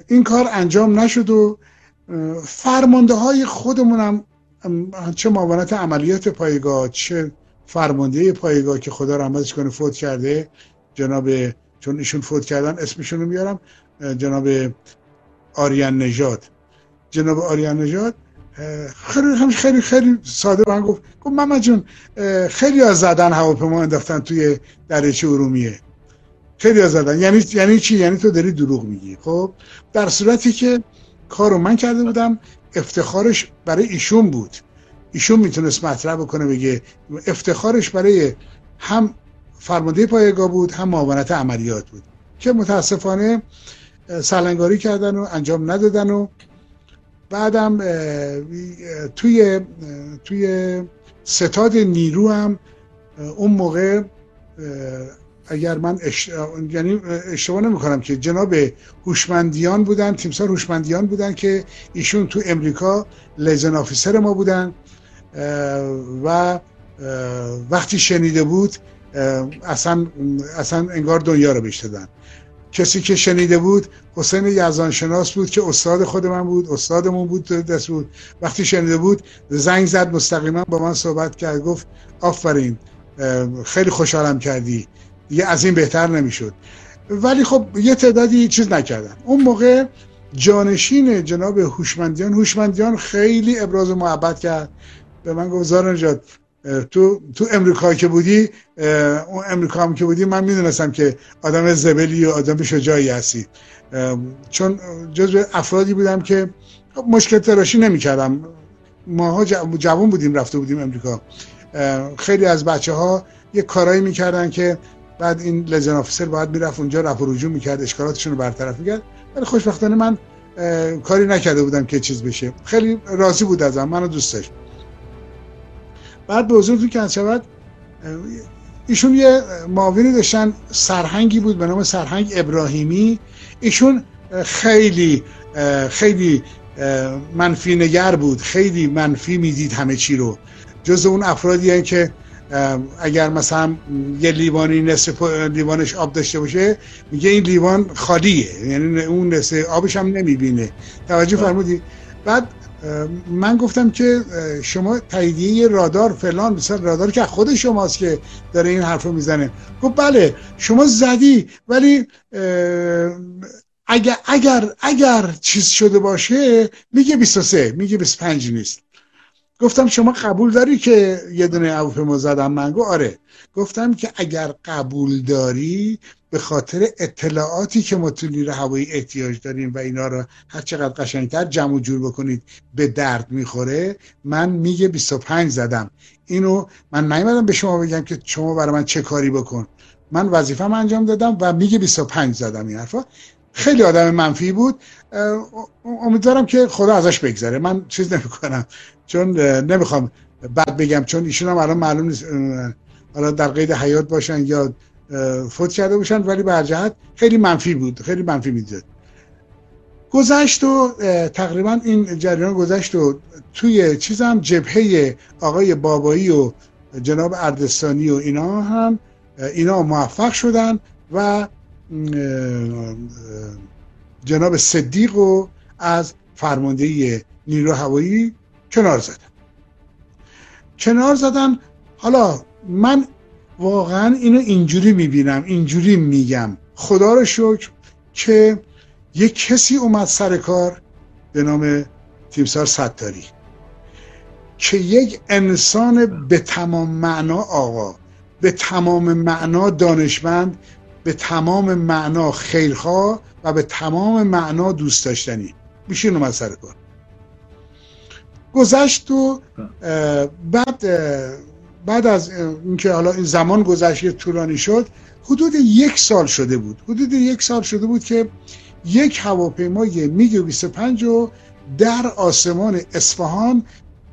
Speaker 2: این کار انجام نشد و فرمانده های خودمونم چه معاونت عملیات پایگاه چه فرمانده پایگاه که خدا رحمتش کنه فوت کرده. جناب چون ایشون فوت کردن اسمشون رو میارم. جناب آریان نژاد. جناب آریان نژاد خیلی خیلی خیلی ساده من گفت. گفت محمد جون خیلی از زدن هواپیما انداختن توی دریچه ارومیه. خیلی از زدن. یعنی یعنی چی؟ یعنی تو داری دروغ میگی. خب در صورتی که کارو من کرده بودم افتخارش برای ایشون بود. ایشون می‌تونست مطرح بکنه بگه افتخارش برای هم فرمانده پایگاه بود هم معاونت عملیات بود که متاسفانه سلنگاری کردن و انجام ندادن و بعدم توی توی ستاد نیرو هم اون موقع اگر من اش... یعنی اشتباه که جناب هوشمندیان بودن تیمسار هوشمندیان بودن که ایشون تو امریکا لیزن آفیسر ما بودن. و وقتی شنیده بود اصلا, اصلا انگار دنیا رو بهش کسی که شنیده بود حسین یزان شناس بود که استاد خود من بود استادمون بود دست بود. وقتی شنیده بود زنگ زد مستقیما با من صحبت کرد گفت آفرین خیلی خوشحالم کردی. دیگه از این بهتر نمی‌شد. ولی خب یه تعدادی چیز نکردن. اون موقع جانشین جناب هوشمندیان هوشمندیان خیلی ابراز محبت کرد. به من گفت زار نجات تو تو امریکا که بودی اون امریکا هم که بودی من می‌دونستم که آدم زبلی و آدم شجاعی هستی. چون جزو افرادی بودم که مشکل تراشی نمی‌کردم. ماها جوان بودیم رفته بودیم امریکا. خیلی از بچه ها یه کارایی می‌کردن که بعد این لژن آفیسر باید می‌رفت اونجا رفع رجوع می‌کرد اشکالاتشون رو برطرف می‌کرد. ولی خوشبختانه من کاری نکرده بودم که چیز بشه. خیلی راضی بود ازم منو دوست داشت. بعد به حضورتون که شود ایشون یه معاونی داشتن سرهنگی بود به نام سرهنگ ابراهیمی. ایشون خیلی خیلی منفی نگر بود خیلی منفی می‌دید همه چی رو. جز اون افرادی که اگر مثلا یه لیوانی نصف لیوانش آب داشته باشه میگه این لیوان خالیه یعنی اون نصف آبش هم نمی‌بینه. توجه فرمودی. بعد من گفتم که شما تاییدیه رادار فلان مثلا رادار که خود شماست که داره این حرف رو می‌زنه. گفت بله شما زدی ولی اگر اگر اگر چیز شده باشه میگه 23 میگه 25 نیست. گفتم شما قبول داری که یه دونه هواپیما زدم؟ من گفت آره. گفتم که اگر قبول داری به خاطر اطلاعاتی که ما تو نیرو هوایی احتیاج داریم و اینا رو هر چقدر قشنگتر جمع و جور بکنید به درد می‌خوره. من میگه 25 زدم. اینو من نیومدم به شما بگم که شما برای من چه کاری بکن. من وظیفه انجام دادم و میگه 25 زدم این حرفا. خیلی آدم منفی بود. امیدوارم که خدا ازش بگذره. من چیز نمی‌کنم. چون نمی‌خوام بعد بگم چون ایشون هم الان معلوم نیست حالا در قید حیات باشن یا فوت کرده باشن ولی به جهت خیلی منفی بود خیلی منفی می‌داد گذشت و تقریبا این جریان گذشت و توی چیزم جبهه آقای بابایی و جناب اردستانی و اینا هم اینا موفق شدن و جناب صدیق رو از فرماندهی نیرو هوایی کنار زدن. کنار زدن حالا من واقعا اینو اینجوری می‌بینم اینجوری میگم. خدا رو شکر که یک کسی اومد سر کار به نام تیمسار ستاری که یک انسان به تمام معنا آقا به تمام معنا دانشمند به تمام معنا خیرخواه و به تمام معنا دوست داشتنی. میشه اومد سر کار. گذشت و بعد بعد از اینکه حالا این زمان گذشت طولانی شد حدود یک سال شده بود. حدود یک سال شده بود که یک هواپیمای میگ 25 رو در آسمان اصفهان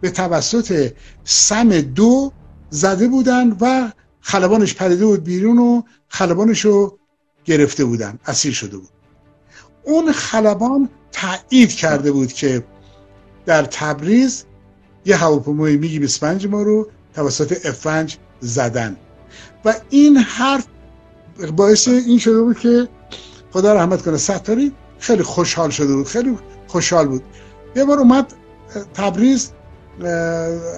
Speaker 2: به توسط سم دو زده بودن و خلبانش پریده بود بیرون و خلبانش رو گرفته بودن اسیر شده بود. اون خلبان تایید کرده بود که در تبریز یه هواپیمای میگی 25 ما رو توسط افنج زدن. و این حرف باعث این شده بود که خدا رحمت کنه ستاری خیلی خوشحال شده بود خیلی خوشحال بود. یه بار اومد تبریز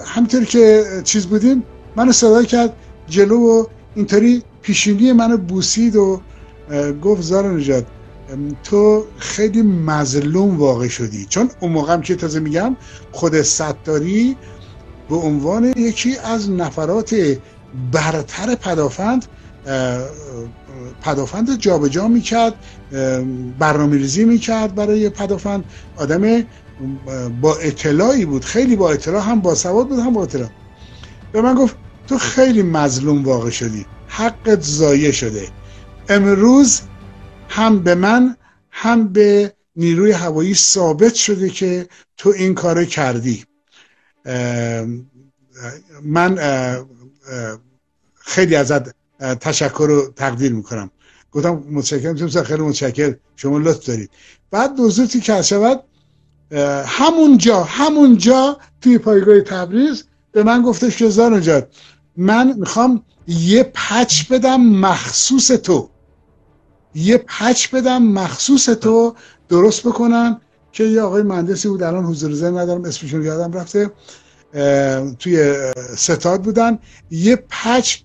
Speaker 2: همینطوری که چیز بودیم منو صدا کرد جلو و اینطوری پیشینی منو بوسید و گفت زار نجات تو خیلی مظلوم واقع شدی. چون اون موقع که تازه میگم خود ستاری به عنوان یکی از نفرات برتر پدافند پدافند جابجا می‌کرد برنامه ریزی می‌کرد برای پدافند. آدم با اطلاعی بود خیلی با اطلاع هم با سواد بود هم با اطلاع. به من گفت تو خیلی مظلوم واقع شدی حقت ضایع شده. امروز هم به من هم به نیروی هوایی ثابت شده که تو این کار کردی. من خیلی ازت تشکر رو تقدیر می‌کنم. گفتم متشکرم تیم خیلی متشکر شما لطف دارید. بعد دوزوتی که شود؟ همونجا همونجا توی پایگاه تبریز به من گفتش که زار من می‌خوام یه پچ بدم مخصوص تو. یه پچ بدم مخصوص تو درست بکنن. که یه آقای مهندسی بود الان حضور ذهن ندارم اسمشون یادم رفته توی ستاد بودن. یه پچ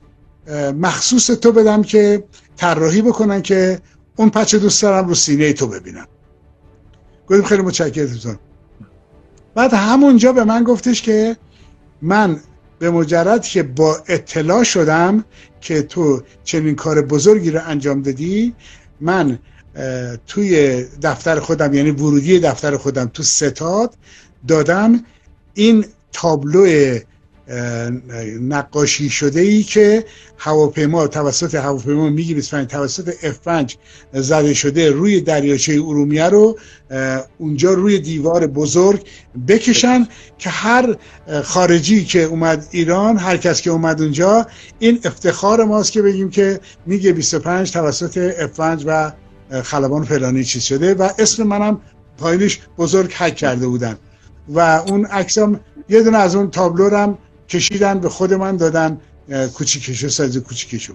Speaker 2: مخصوص تو بدم که طراحی بکنن که اون پچ دوست دارم رو سینه تو ببینم. گفتم خیلی متشکرم بعد همونجا به من گفتش که من به مجرد که با اطلاع شدم که تو چنین کار بزرگی رو انجام دادی من توی دفتر خودم یعنی ورودی دفتر خودم تو ستاد دادم این تابلو نقاشی شده ای که هواپیما توسط هواپیما میگی 25 توسط F5 زده شده روی دریاچه ارومیه رو اونجا روی دیوار بزرگ بکشن که هر خارجی که اومد ایران هر کس که اومد اونجا این افتخار ماست که بگیم که میگه 25 توسط F5 و خلبان فلانی چیز شده و اسم منم پایینش بزرگ حک کرده بودن. و اون عکسم یه دونه از اون تابلو کشیدن به خود من دادن کوچیکشو سایز کوچیکشو.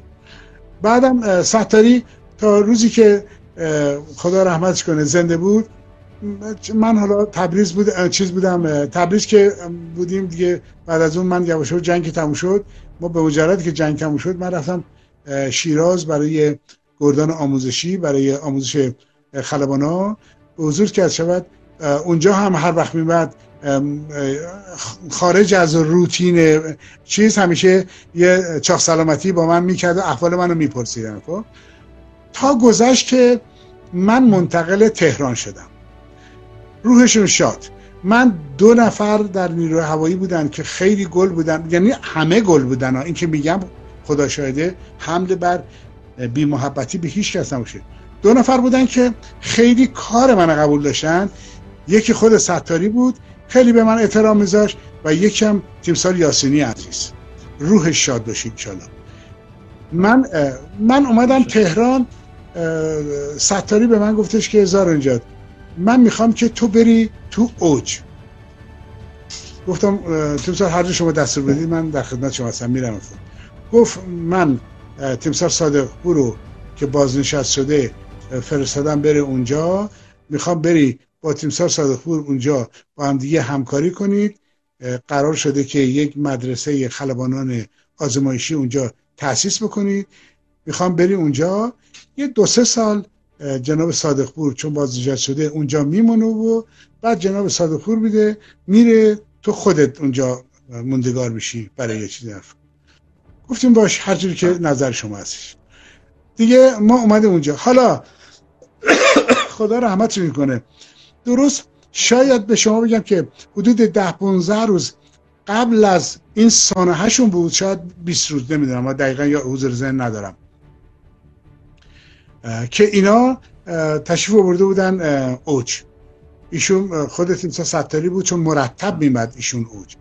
Speaker 2: بعدم ستاری تا روزی که خدا رحمتش کنه زنده بود من حالا تبریز بود چیز بودم تبریز که بودیم دیگه. بعد از اون من یواش جنگ تموم شد. ما به مجرد که جنگ تموم شد من رفتم شیراز برای گردان آموزشی برای آموزش خلبانا حضور کرد شود. اونجا هم هر وقت میمد خارج از روتین چیز همیشه یه چاخ سلامتی با من می‌کرد و احوال منو میپرسیدن خب. تا گذشت که من منتقل تهران شدم. روحشون شاد. من دو نفر در نیروی هوایی بودن که خیلی گل بودن یعنی همه گل بودن این که میگم خدا شاهده حمله بر بی محبتی به هیچ کس نباشه. دو نفر بودن که خیلی کار من قبول داشتن. یکی خود ستاری بود خیلی به من احترام میذاشت و یکم تیمسار یاسینی عزیز. روحش شاد باشید انشالله من من اومدم تهران ستاری به من گفتش که هزار انجاد من می‌خوام که تو بری تو اوج. گفتم تیمسار هر جا شما دستور بدید من در خدمت شما هستم میرم. گفت من تیمسار صادق برو که بازنشست شده فرستادن بره اونجا. می‌خوام بری با تیمسار صادقپور اونجا با هم دیگه همکاری کنید. قرار شده که یک مدرسه خلبانان آزمایشی اونجا تأسیس بکنید. می‌خوام بری اونجا. یه دو سه سال جناب صادقپور چون بازنشست شده اونجا میمونه و بعد جناب صادقپور میده میره تو خودت اونجا موندگار میشی برای یه چیزی. گفتیم باش هر جوری که نظر شما هستش. دیگه ما اومده اونجا. حالا خدا رحمت می‌کنه. درست شاید به شما بگم که حدود ده 15 روز قبل از این سانحهشون بود شاید 20 روز نمی‌دونم ما دقیقا یا حضور ذهن ندارم. که اینا تشریف آورده بودن اوج. ایشون خود تیمسا ستاری بود چون مرتب میمد ایشون اوج.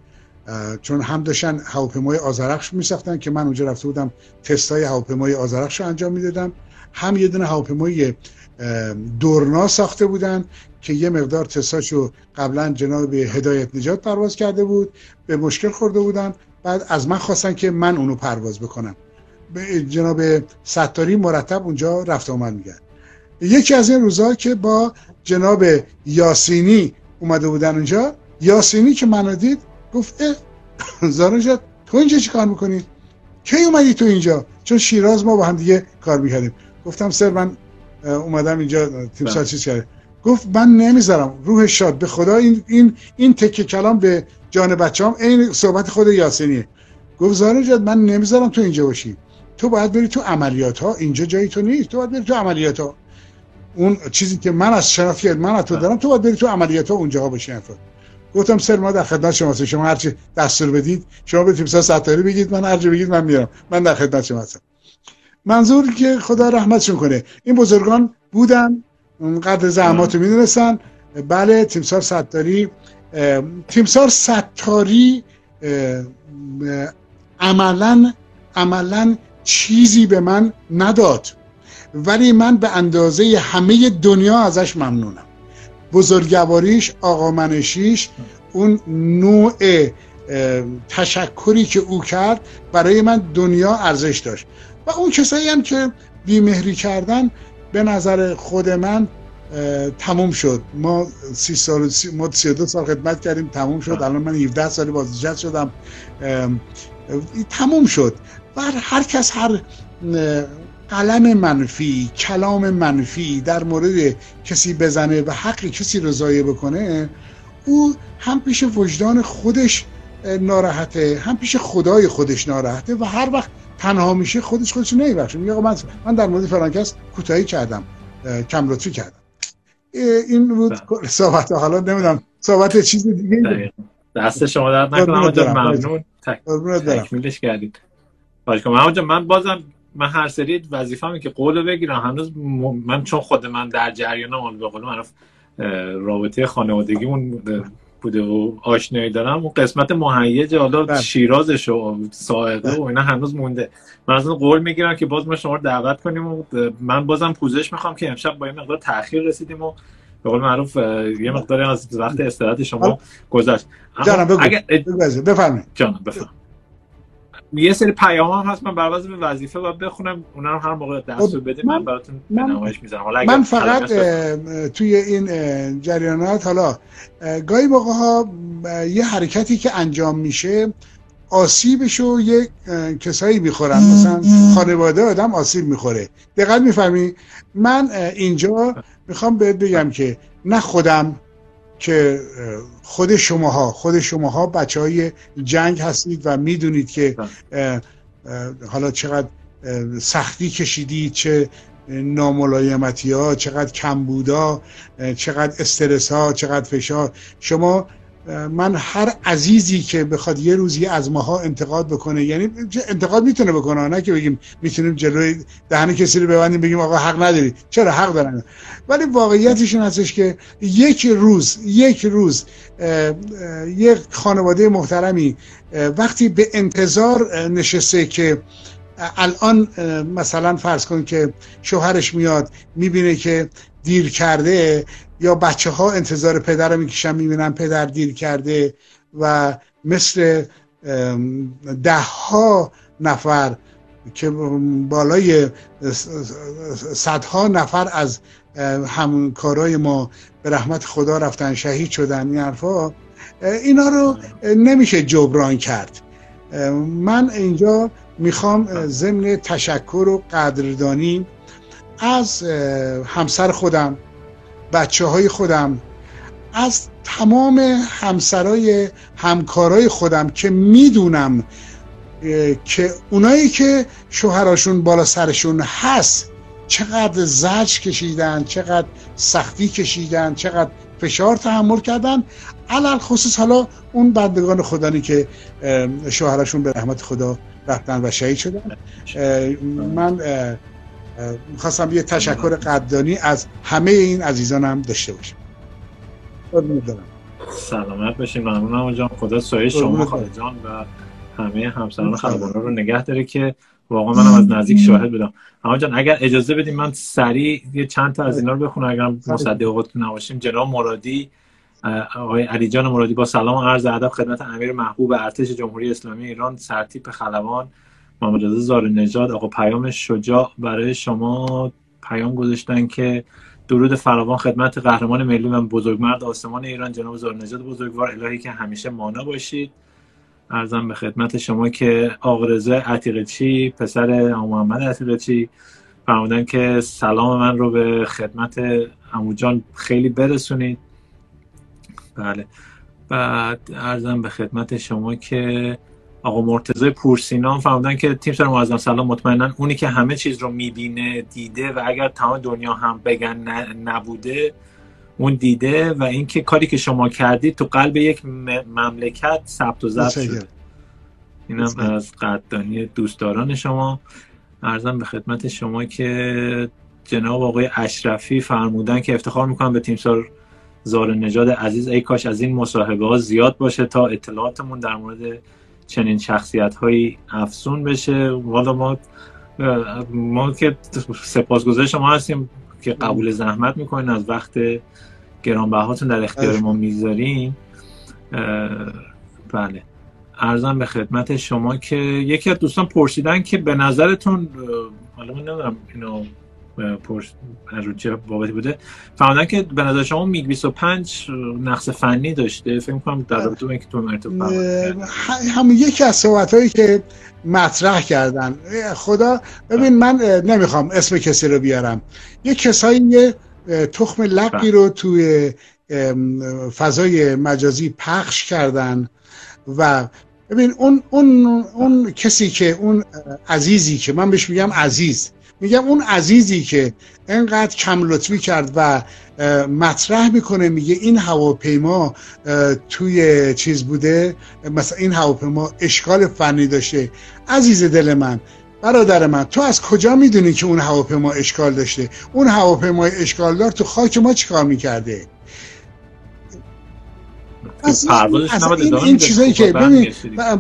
Speaker 2: چون هم داشتن هواپیمای آزرخش میساختن که من اونجا رفته بودم تستای هواپیمای آزرخش رو انجام می‌دادم. هم یه دونه هواپیمای دورنا ساخته بودن که یه مقدار تستاشو قبلا جناب هدایت نجات پرواز کرده بود به مشکل خورده بودن. بعد از من خواستن که من اونو پرواز بکنم. جناب ستاری مرتب اونجا رفت آمد میگن یکی از این روزها که با جناب یاسینی اومده بودن اونجا یاسینی که منو دید گفت اه تو اینجا چی کار می‌کنی؟ کی اومدی تو اینجا؟ چون شیراز ما با هم دیگه کار می‌کردیم. گفتم سر من اومدم اینجا تیمسار بله. چیز کرده گفت من نمی‌ذارم. روح شاد به خدا این این این تکه کلام به جان بچه‌ام این صحبت خود یاسینیه. گفت زارن من نمی‌ذارم تو اینجا باشی. تو باید بری تو عملیات ها اینجا جایی تو نیست. تو باید بری تو عملیات ها اون چیزی که من از شرافیت من از تو دارم تو باید بری تو عملیات ها اونجا باشی افراد. گفتم سر ما در خدمت شما هستم. شما هرچی دستور بدید شما به تیمسار ستاری بگید من هرچی بگید من میرم. من در خدمت شما هستم. منظور که خدا رحمتشون کنه. این بزرگان بودن قدر زحماتو می‌دونستن. بله تیمسار ستاری تیمسار ستاری عملا عملا چیزی به من نداد. ولی من به اندازه همه دنیا ازش ممنونم. بزرگواریش آقا منشیش اون نوع تشکری که او کرد برای من دنیا ارزش داشت. و اون کسایی هم که بیمهری کردن به نظر خود من تموم شد. ما سی سال سی ما 32 سال خدمت کردیم تموم شد. الان من 17 سالی بازنشسته شدم. تموم شد. و هر کس هر قلم منفی کلام منفی در مورد کسی بزنه و حق کسی رو ضایع بکنه او هم پیش وجدان خودش ناراحته هم پیش خدای خودش ناراحته و هر وقت تنها میشه خودش خودش نمیبخشه میگه من من در مورد فرانکس کوتاهی کردم کم لطفی کردم. این بود بله. صحبت. حالا نمی‌دونم صحبت چیز دیگه
Speaker 1: دست شما در نکنم ممنون. تکمیلش کردید. من بازم من هر سری وظیفه که قول بگیرم. هنوز من چون خود من در جریانم به قول معروف رابطه خانوادگیمون بوده و آشنایی دارم. اون قسمت مهیج حالا بله. شیرازش و ساعده و اینا هنوز مونده. من از قول می‌گیرم که باز ما شما رو دعوت کنیم و من بازم پوزش می‌خوام که امشب با این مقدار تاخیر رسیدیم و به قول معروف یه مقداری از وقت استراحت شما گذشت.
Speaker 2: جانم بگو. بفرمایید.
Speaker 1: جانم بفرمایید. یه سری پیام هم هست من بر به وظیفه و بخونم اونا رو هر موقع دست خب، بده من براتون به نمایش می‌ذارم. حالا
Speaker 2: من فقط توی این جریانات حالا گاهی موقع ها یه حرکتی که انجام میشه آسیبش رو یه کسایی می‌خورن. مثلا خانواده آدم آسیب می‌خوره. دقت می‌فهمی؟ من اینجا می‌خوام بهت بگم که نه خودم که خود شماها خود شماها بچه های جنگ هستید و می‌دونید که بله. حالا چقدر سختی کشیدید چه ناملایمتی ها چقدر کمبودا چقدر استرس ها چقدر فشار شما من هر عزیزی که بخواد یه روزی از ماها انتقاد بکنه یعنی انتقاد می‌تونه بکنه نه که بگیم می‌تونیم جلوی دهن کسی رو ببندیم بگیم آقا حق نداری. چرا حق دارن؟ ولی واقعیتش این هستش که یک روز یک روز یک خانواده محترمی وقتی به انتظار نشسته که الان مثلا فرض کن که شوهرش میاد می‌بینه که دیر کرده یا بچه ها انتظار پدر رو می‌کشن می‌بینن پدر دیر کرده و مثل ده ها نفر که بالای صدها نفر از همکارای ما به رحمت خدا رفتن شهید شدن این حرفا اینا رو نمیشه جبران کرد. من اینجا می‌خوام ضمن تشکر و قدردانی از همسر خودم بچه های خودم از تمام همسرای همکارای خودم که می‌دونم که اونایی که شوهراشون بالا سرشون هست چقدر زج کشیدن چقدر سختی کشیدن چقدر فشار تحمل کردن. علل خصوص حالا اون بندگان خدانی که شوهرشون به رحمت خدا رفتن و شهید شدن. من می‌خواستم یه تشکر قدردانی از همه این عزیزانم داشته باشم
Speaker 1: سلامت باشین. ممنونم جان. خدا سایه شما خاله جان و همه همسران خلبانه رو نگه داره که واقعا منم از نزدیک شاهد بودم. اما جان اگر اجازه بدیم من سریع یه چند تا از اینا رو بخونم. اگر مصدقاتون نباشیم. جناب مرادی آقای علی جان مرادی با سلام و عرض ادب خدمت امیر محبوب ارتش جمهوری اسلامی ایران سرتیپ خلبان محمد رضا زار نژاد آقا پیام شجاع برای شما پیام گذاشتن که درود فراوان خدمت قهرمان ملی و بزرگمرد آسمان ایران. جناب زار نژاد بزرگوار الهی که همیشه مانا باشید. ارزم به خدمت شما که آقا رضا عتیقچی پسر محمد عتیقچی. فرمودن که سلام من رو به خدمت عمو جان خیلی برسونید. بله. بعد ارزم به خدمت شما که آقا مرتضی پورسینان فرمودن که تیم سر معظم سلام مطمئنا اونی که همه چیز رو می‌بینه دیده و اگر تمام دنیا هم بگن نبوده اون دیده و اینکه کاری که شما کردید تو قلب یک مملکت ثبت و ضبط شد. اینم از قدردانی دوستداران شما. ارزم به خدمت شما که جناب آقای اشرفی فرمودن که افتخار می‌کنم به تیمسار زار نجاد عزیز. ای کاش از این مصاحبه ها زیاد باشه تا اطلاعاتمون در مورد چنین شخصیت هایی افزون بشه. والا ما ما که سپاسگزار شما هستیم که قبول زحمت می‌کنین از وقت گرانبهاتون در اختیار ما می‌ذارین بله. ارزم به خدمت شما که یکی از دوستان پرسیدن که به نظرتون حالا من نمی‌دونم اینو پرس چه بابتی بوده. فهمیدن که به نظر شما میگ 25 نقص فنی داشته؟ فکر کنم در رابطه با اینکه تو مرتب
Speaker 2: هم یکی از صحبت هایی که مطرح کردن. خدا ببین من نمی‌خوام اسم کسی رو بیارم. یه کسایی یه تخم لقی رو توی فضای مجازی پخش کردن و ببین اون اون اون کسی که اون عزیزی که من بهش میگم عزیز. میگم اون عزیزی که انقدر کم لطفی کرد و مطرح می‌کنه میگه این هواپیما توی چیز بوده مثلا این هواپیما اشکال فنی داشته. عزیز دل من برادر من تو از کجا می‌دونی که اون هواپیما اشکال داشته؟ اون هواپیمای اشکال دار تو خاک ما چیکار می‌کرده؟ این, این چیزایی که ببین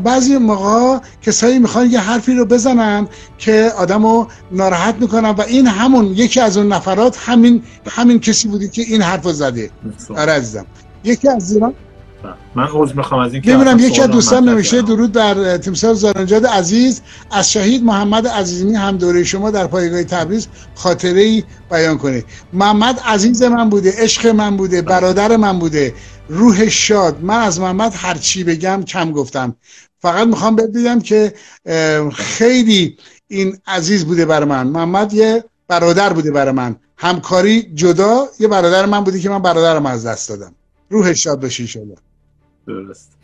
Speaker 2: بعضی موقع کسایی می‌خوان یه حرفی رو بزنن که آدمو ناراحت می‌کنن و این همون یکی از اون نفرات همین همین کسی بودی که این حرف رو زده آره عزیزم. یکی از ایران
Speaker 1: من عذر می‌خوام از
Speaker 2: اینکه می‌بینم یکی از دوستان نمیشه درود در تیمسار زارنجاد عزیز. از شهید محمد عزیزی هم دوره شما در پایگاه تبریز خاطره ای بیان کنه محمد عزیز من بوده عشق من بوده برادر من بوده. روح شاد. من از محمد هر چی بگم کم گفتم. فقط می‌خوام بگم که خیلی این عزیز بوده بر من. محمد یه برادر بوده بر من. همکاری جدا یه برادر من بوده که من برادرم از دست دادم. روح شاد باشی شده
Speaker 1: درست.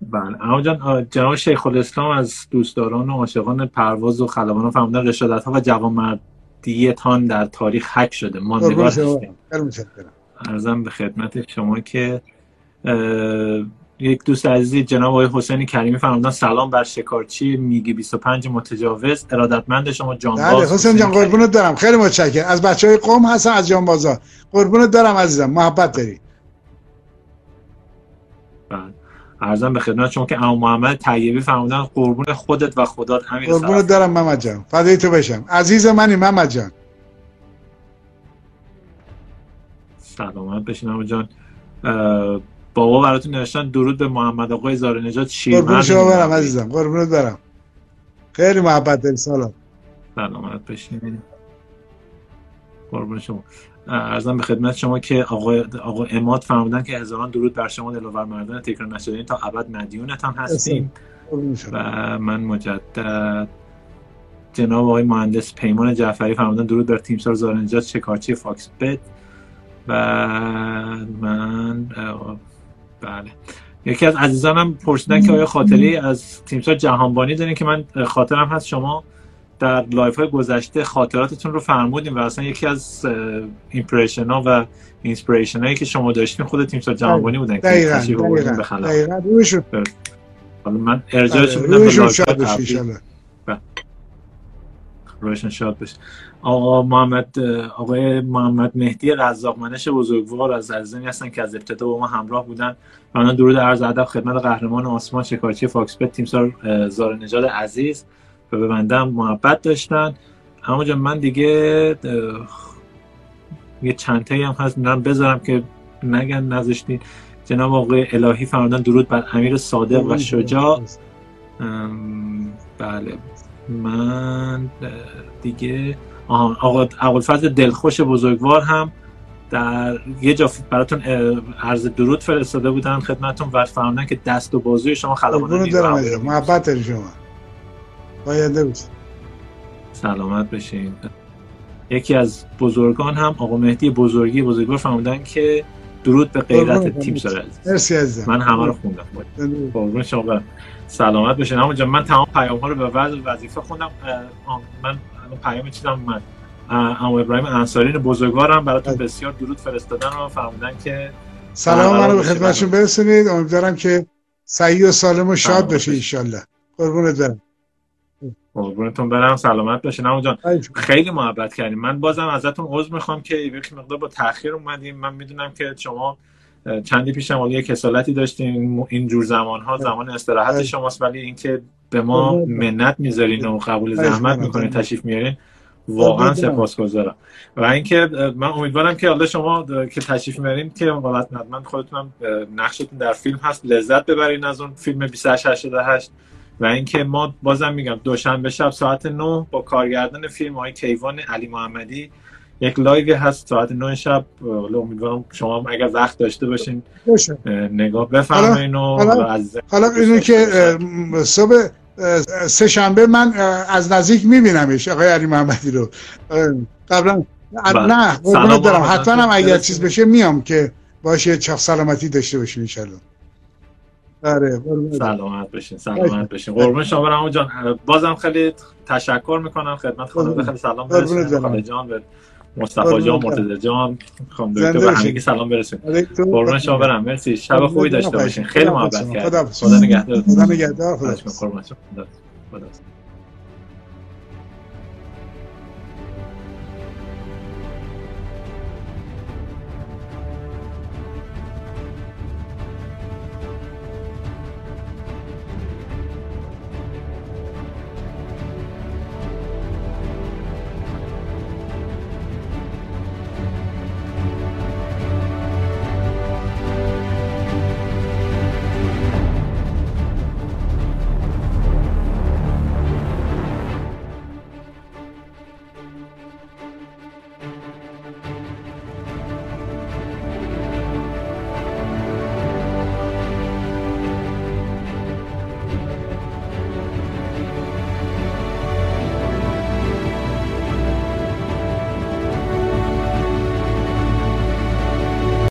Speaker 1: بله. اما جان جناب شیخ الاسلام از دوستداران و عاشقان پرواز و خلبان فرمودن رشادت ها و جوانمردیتان در تاریخ حک شده. ما نگاه ارزم به خدمت شما که یک دوست عزیزی جناب آقای حسینی کریمی فرمودن سلام بر شکارچی میگی 25 متجاوز ارادتمند شما جانباز
Speaker 2: بله حسین جان قربونت دارم. خیلی متشکرم. از بچه های قوم هستن از جانبازا. قربونت دارم عزیزم. محبت داری.
Speaker 1: بله. ارزم به خدمت شما که امام محمد طیبی فرمودن قربون خودت و خدات همین
Speaker 2: قربونت دارم محمد جان. فدای تو بشم. عزیز منی محمد جان.
Speaker 1: سلامت بشین جان. بابا براتون نوشتن درود به محمد آقای زار نجات شیرمرد
Speaker 2: قربون شما برم عزیزم قربونت برم. خیلی محبت داری سلام.
Speaker 1: سلامت بشین قربون شما. ارزم به خدمت شما که آقا, آقا اماد فرمودن که هزاران درود بر شما دلوور مردان تکرار نشده تا ابد مدیونتان هستیم. و من مجدد جناب آقای مهندس پیمان جعفری فرمودن درود بر تیمسار زارنجات شکارچی فاکس بت. و من بله. یکی از عزیزانم پرسیدن که آیا خاطره‌ای از تیمسار جهانبانی دارین که من خاطرم هست؟ شما در live های گذشته خاطراتتون رو فرمودیم و اصلا یکی از impression ها و inspiration هایی که شما داشتین خود تیمسار جهانبانی بودن که
Speaker 2: دقیقا دقیقا دقیقا.
Speaker 1: حالا من ارجاعش
Speaker 2: میدم به live
Speaker 1: روحشون شاد بشه. آقا محمد آقای محمد مهدی رزاق منش بزرگوار از عزیزانی هستن که از ابتدا با ما همراه بودن. من درود عرض ادب خدمت قهرمان آسمان شکارچی فاکس بت تیمسار زار نجاد عزیز. و به بنده محبت داشتن. همونجا من دیگه یه چند هم هست میرم بذارم که نگن نذاشتین. جناب آقای الهی فرمودن درود بر امیر صادق و شجاع. بله. من دیگه آقا ابوالفضل دلخوش بزرگوار هم در یه جا براتون عرض درود فرستاده بودن خدمتون و فرمودن که دست و بازوی شما خلبان
Speaker 2: محبت شما. باید
Speaker 1: سلامت بشین. یکی از بزرگان هم آقا مهدی بزرگی بزرگوار فرمودن که درود به غیرت تیم سر
Speaker 2: عزیز.
Speaker 1: من همه رو خوندم. قربون شما. سلامت بشین. همونجا من تمام پیام ها رو به وضع وظیفه خوندم. من پیام چیدم من اما ابراهیم انصاری بزرگوارم براتون بسیار درود فرستادن و فرمودن که
Speaker 2: سلام منو به خدمتشون برسونید. امیدوارم که سعی و سالم و شاد بشه ایشالله قربونت برم.
Speaker 1: قربونتون برم سلامت باشین. همون جان خیلی محبت کردیم. من بازم ازتون عذر می‌خوام که یک مقدار با تاخیر اومدیم. من می‌دونم که شما چندی پیشم هم یه کسالتی داشتیم این جور زمان ها زمان استراحت شماست ولی اینکه به ما منت می‌ذارین و قبول زحمت می‌کنین تشریف میارین. واقعا سپاسگزارم. و اینکه من امیدوارم که حالا شما که تشریف میارین که حتما خودتونم نقشتون در فیلم هست لذت ببرین از اون فیلم 2888 و اینکه ما بازم میگم دوشنبه شب ساعت 9 با کارگردان فیلم های کیوان علی محمدی یک live هست. ساعت 9 شب امیدوارم شما اگر وقت داشته باشین نگاه بفرمایین و
Speaker 2: حالا اینو که صبح سه شنبه من از نزدیک میبینمش آقای علی محمدی رو. قبلا بله. نه قربونت دارم حتما هم اگر چیز بشه میام که باشه چخ سلامتی داشته باشین انشالله
Speaker 1: آره سلامت بشین سلامت بشین. قربون شما برم. جان بازم خیلی تشکر می‌کنم. خدمت خانم خیلی سلام برسونید جان مصطفی جان مرتضی جان. خانم دکتر به همگی سلام برسونید قربون شما برم. مرسی. شب خوبی داشته باشین. خیلی محبت کردم خدا نگهدار.
Speaker 2: خدا نگهدار. خدا
Speaker 1: خدا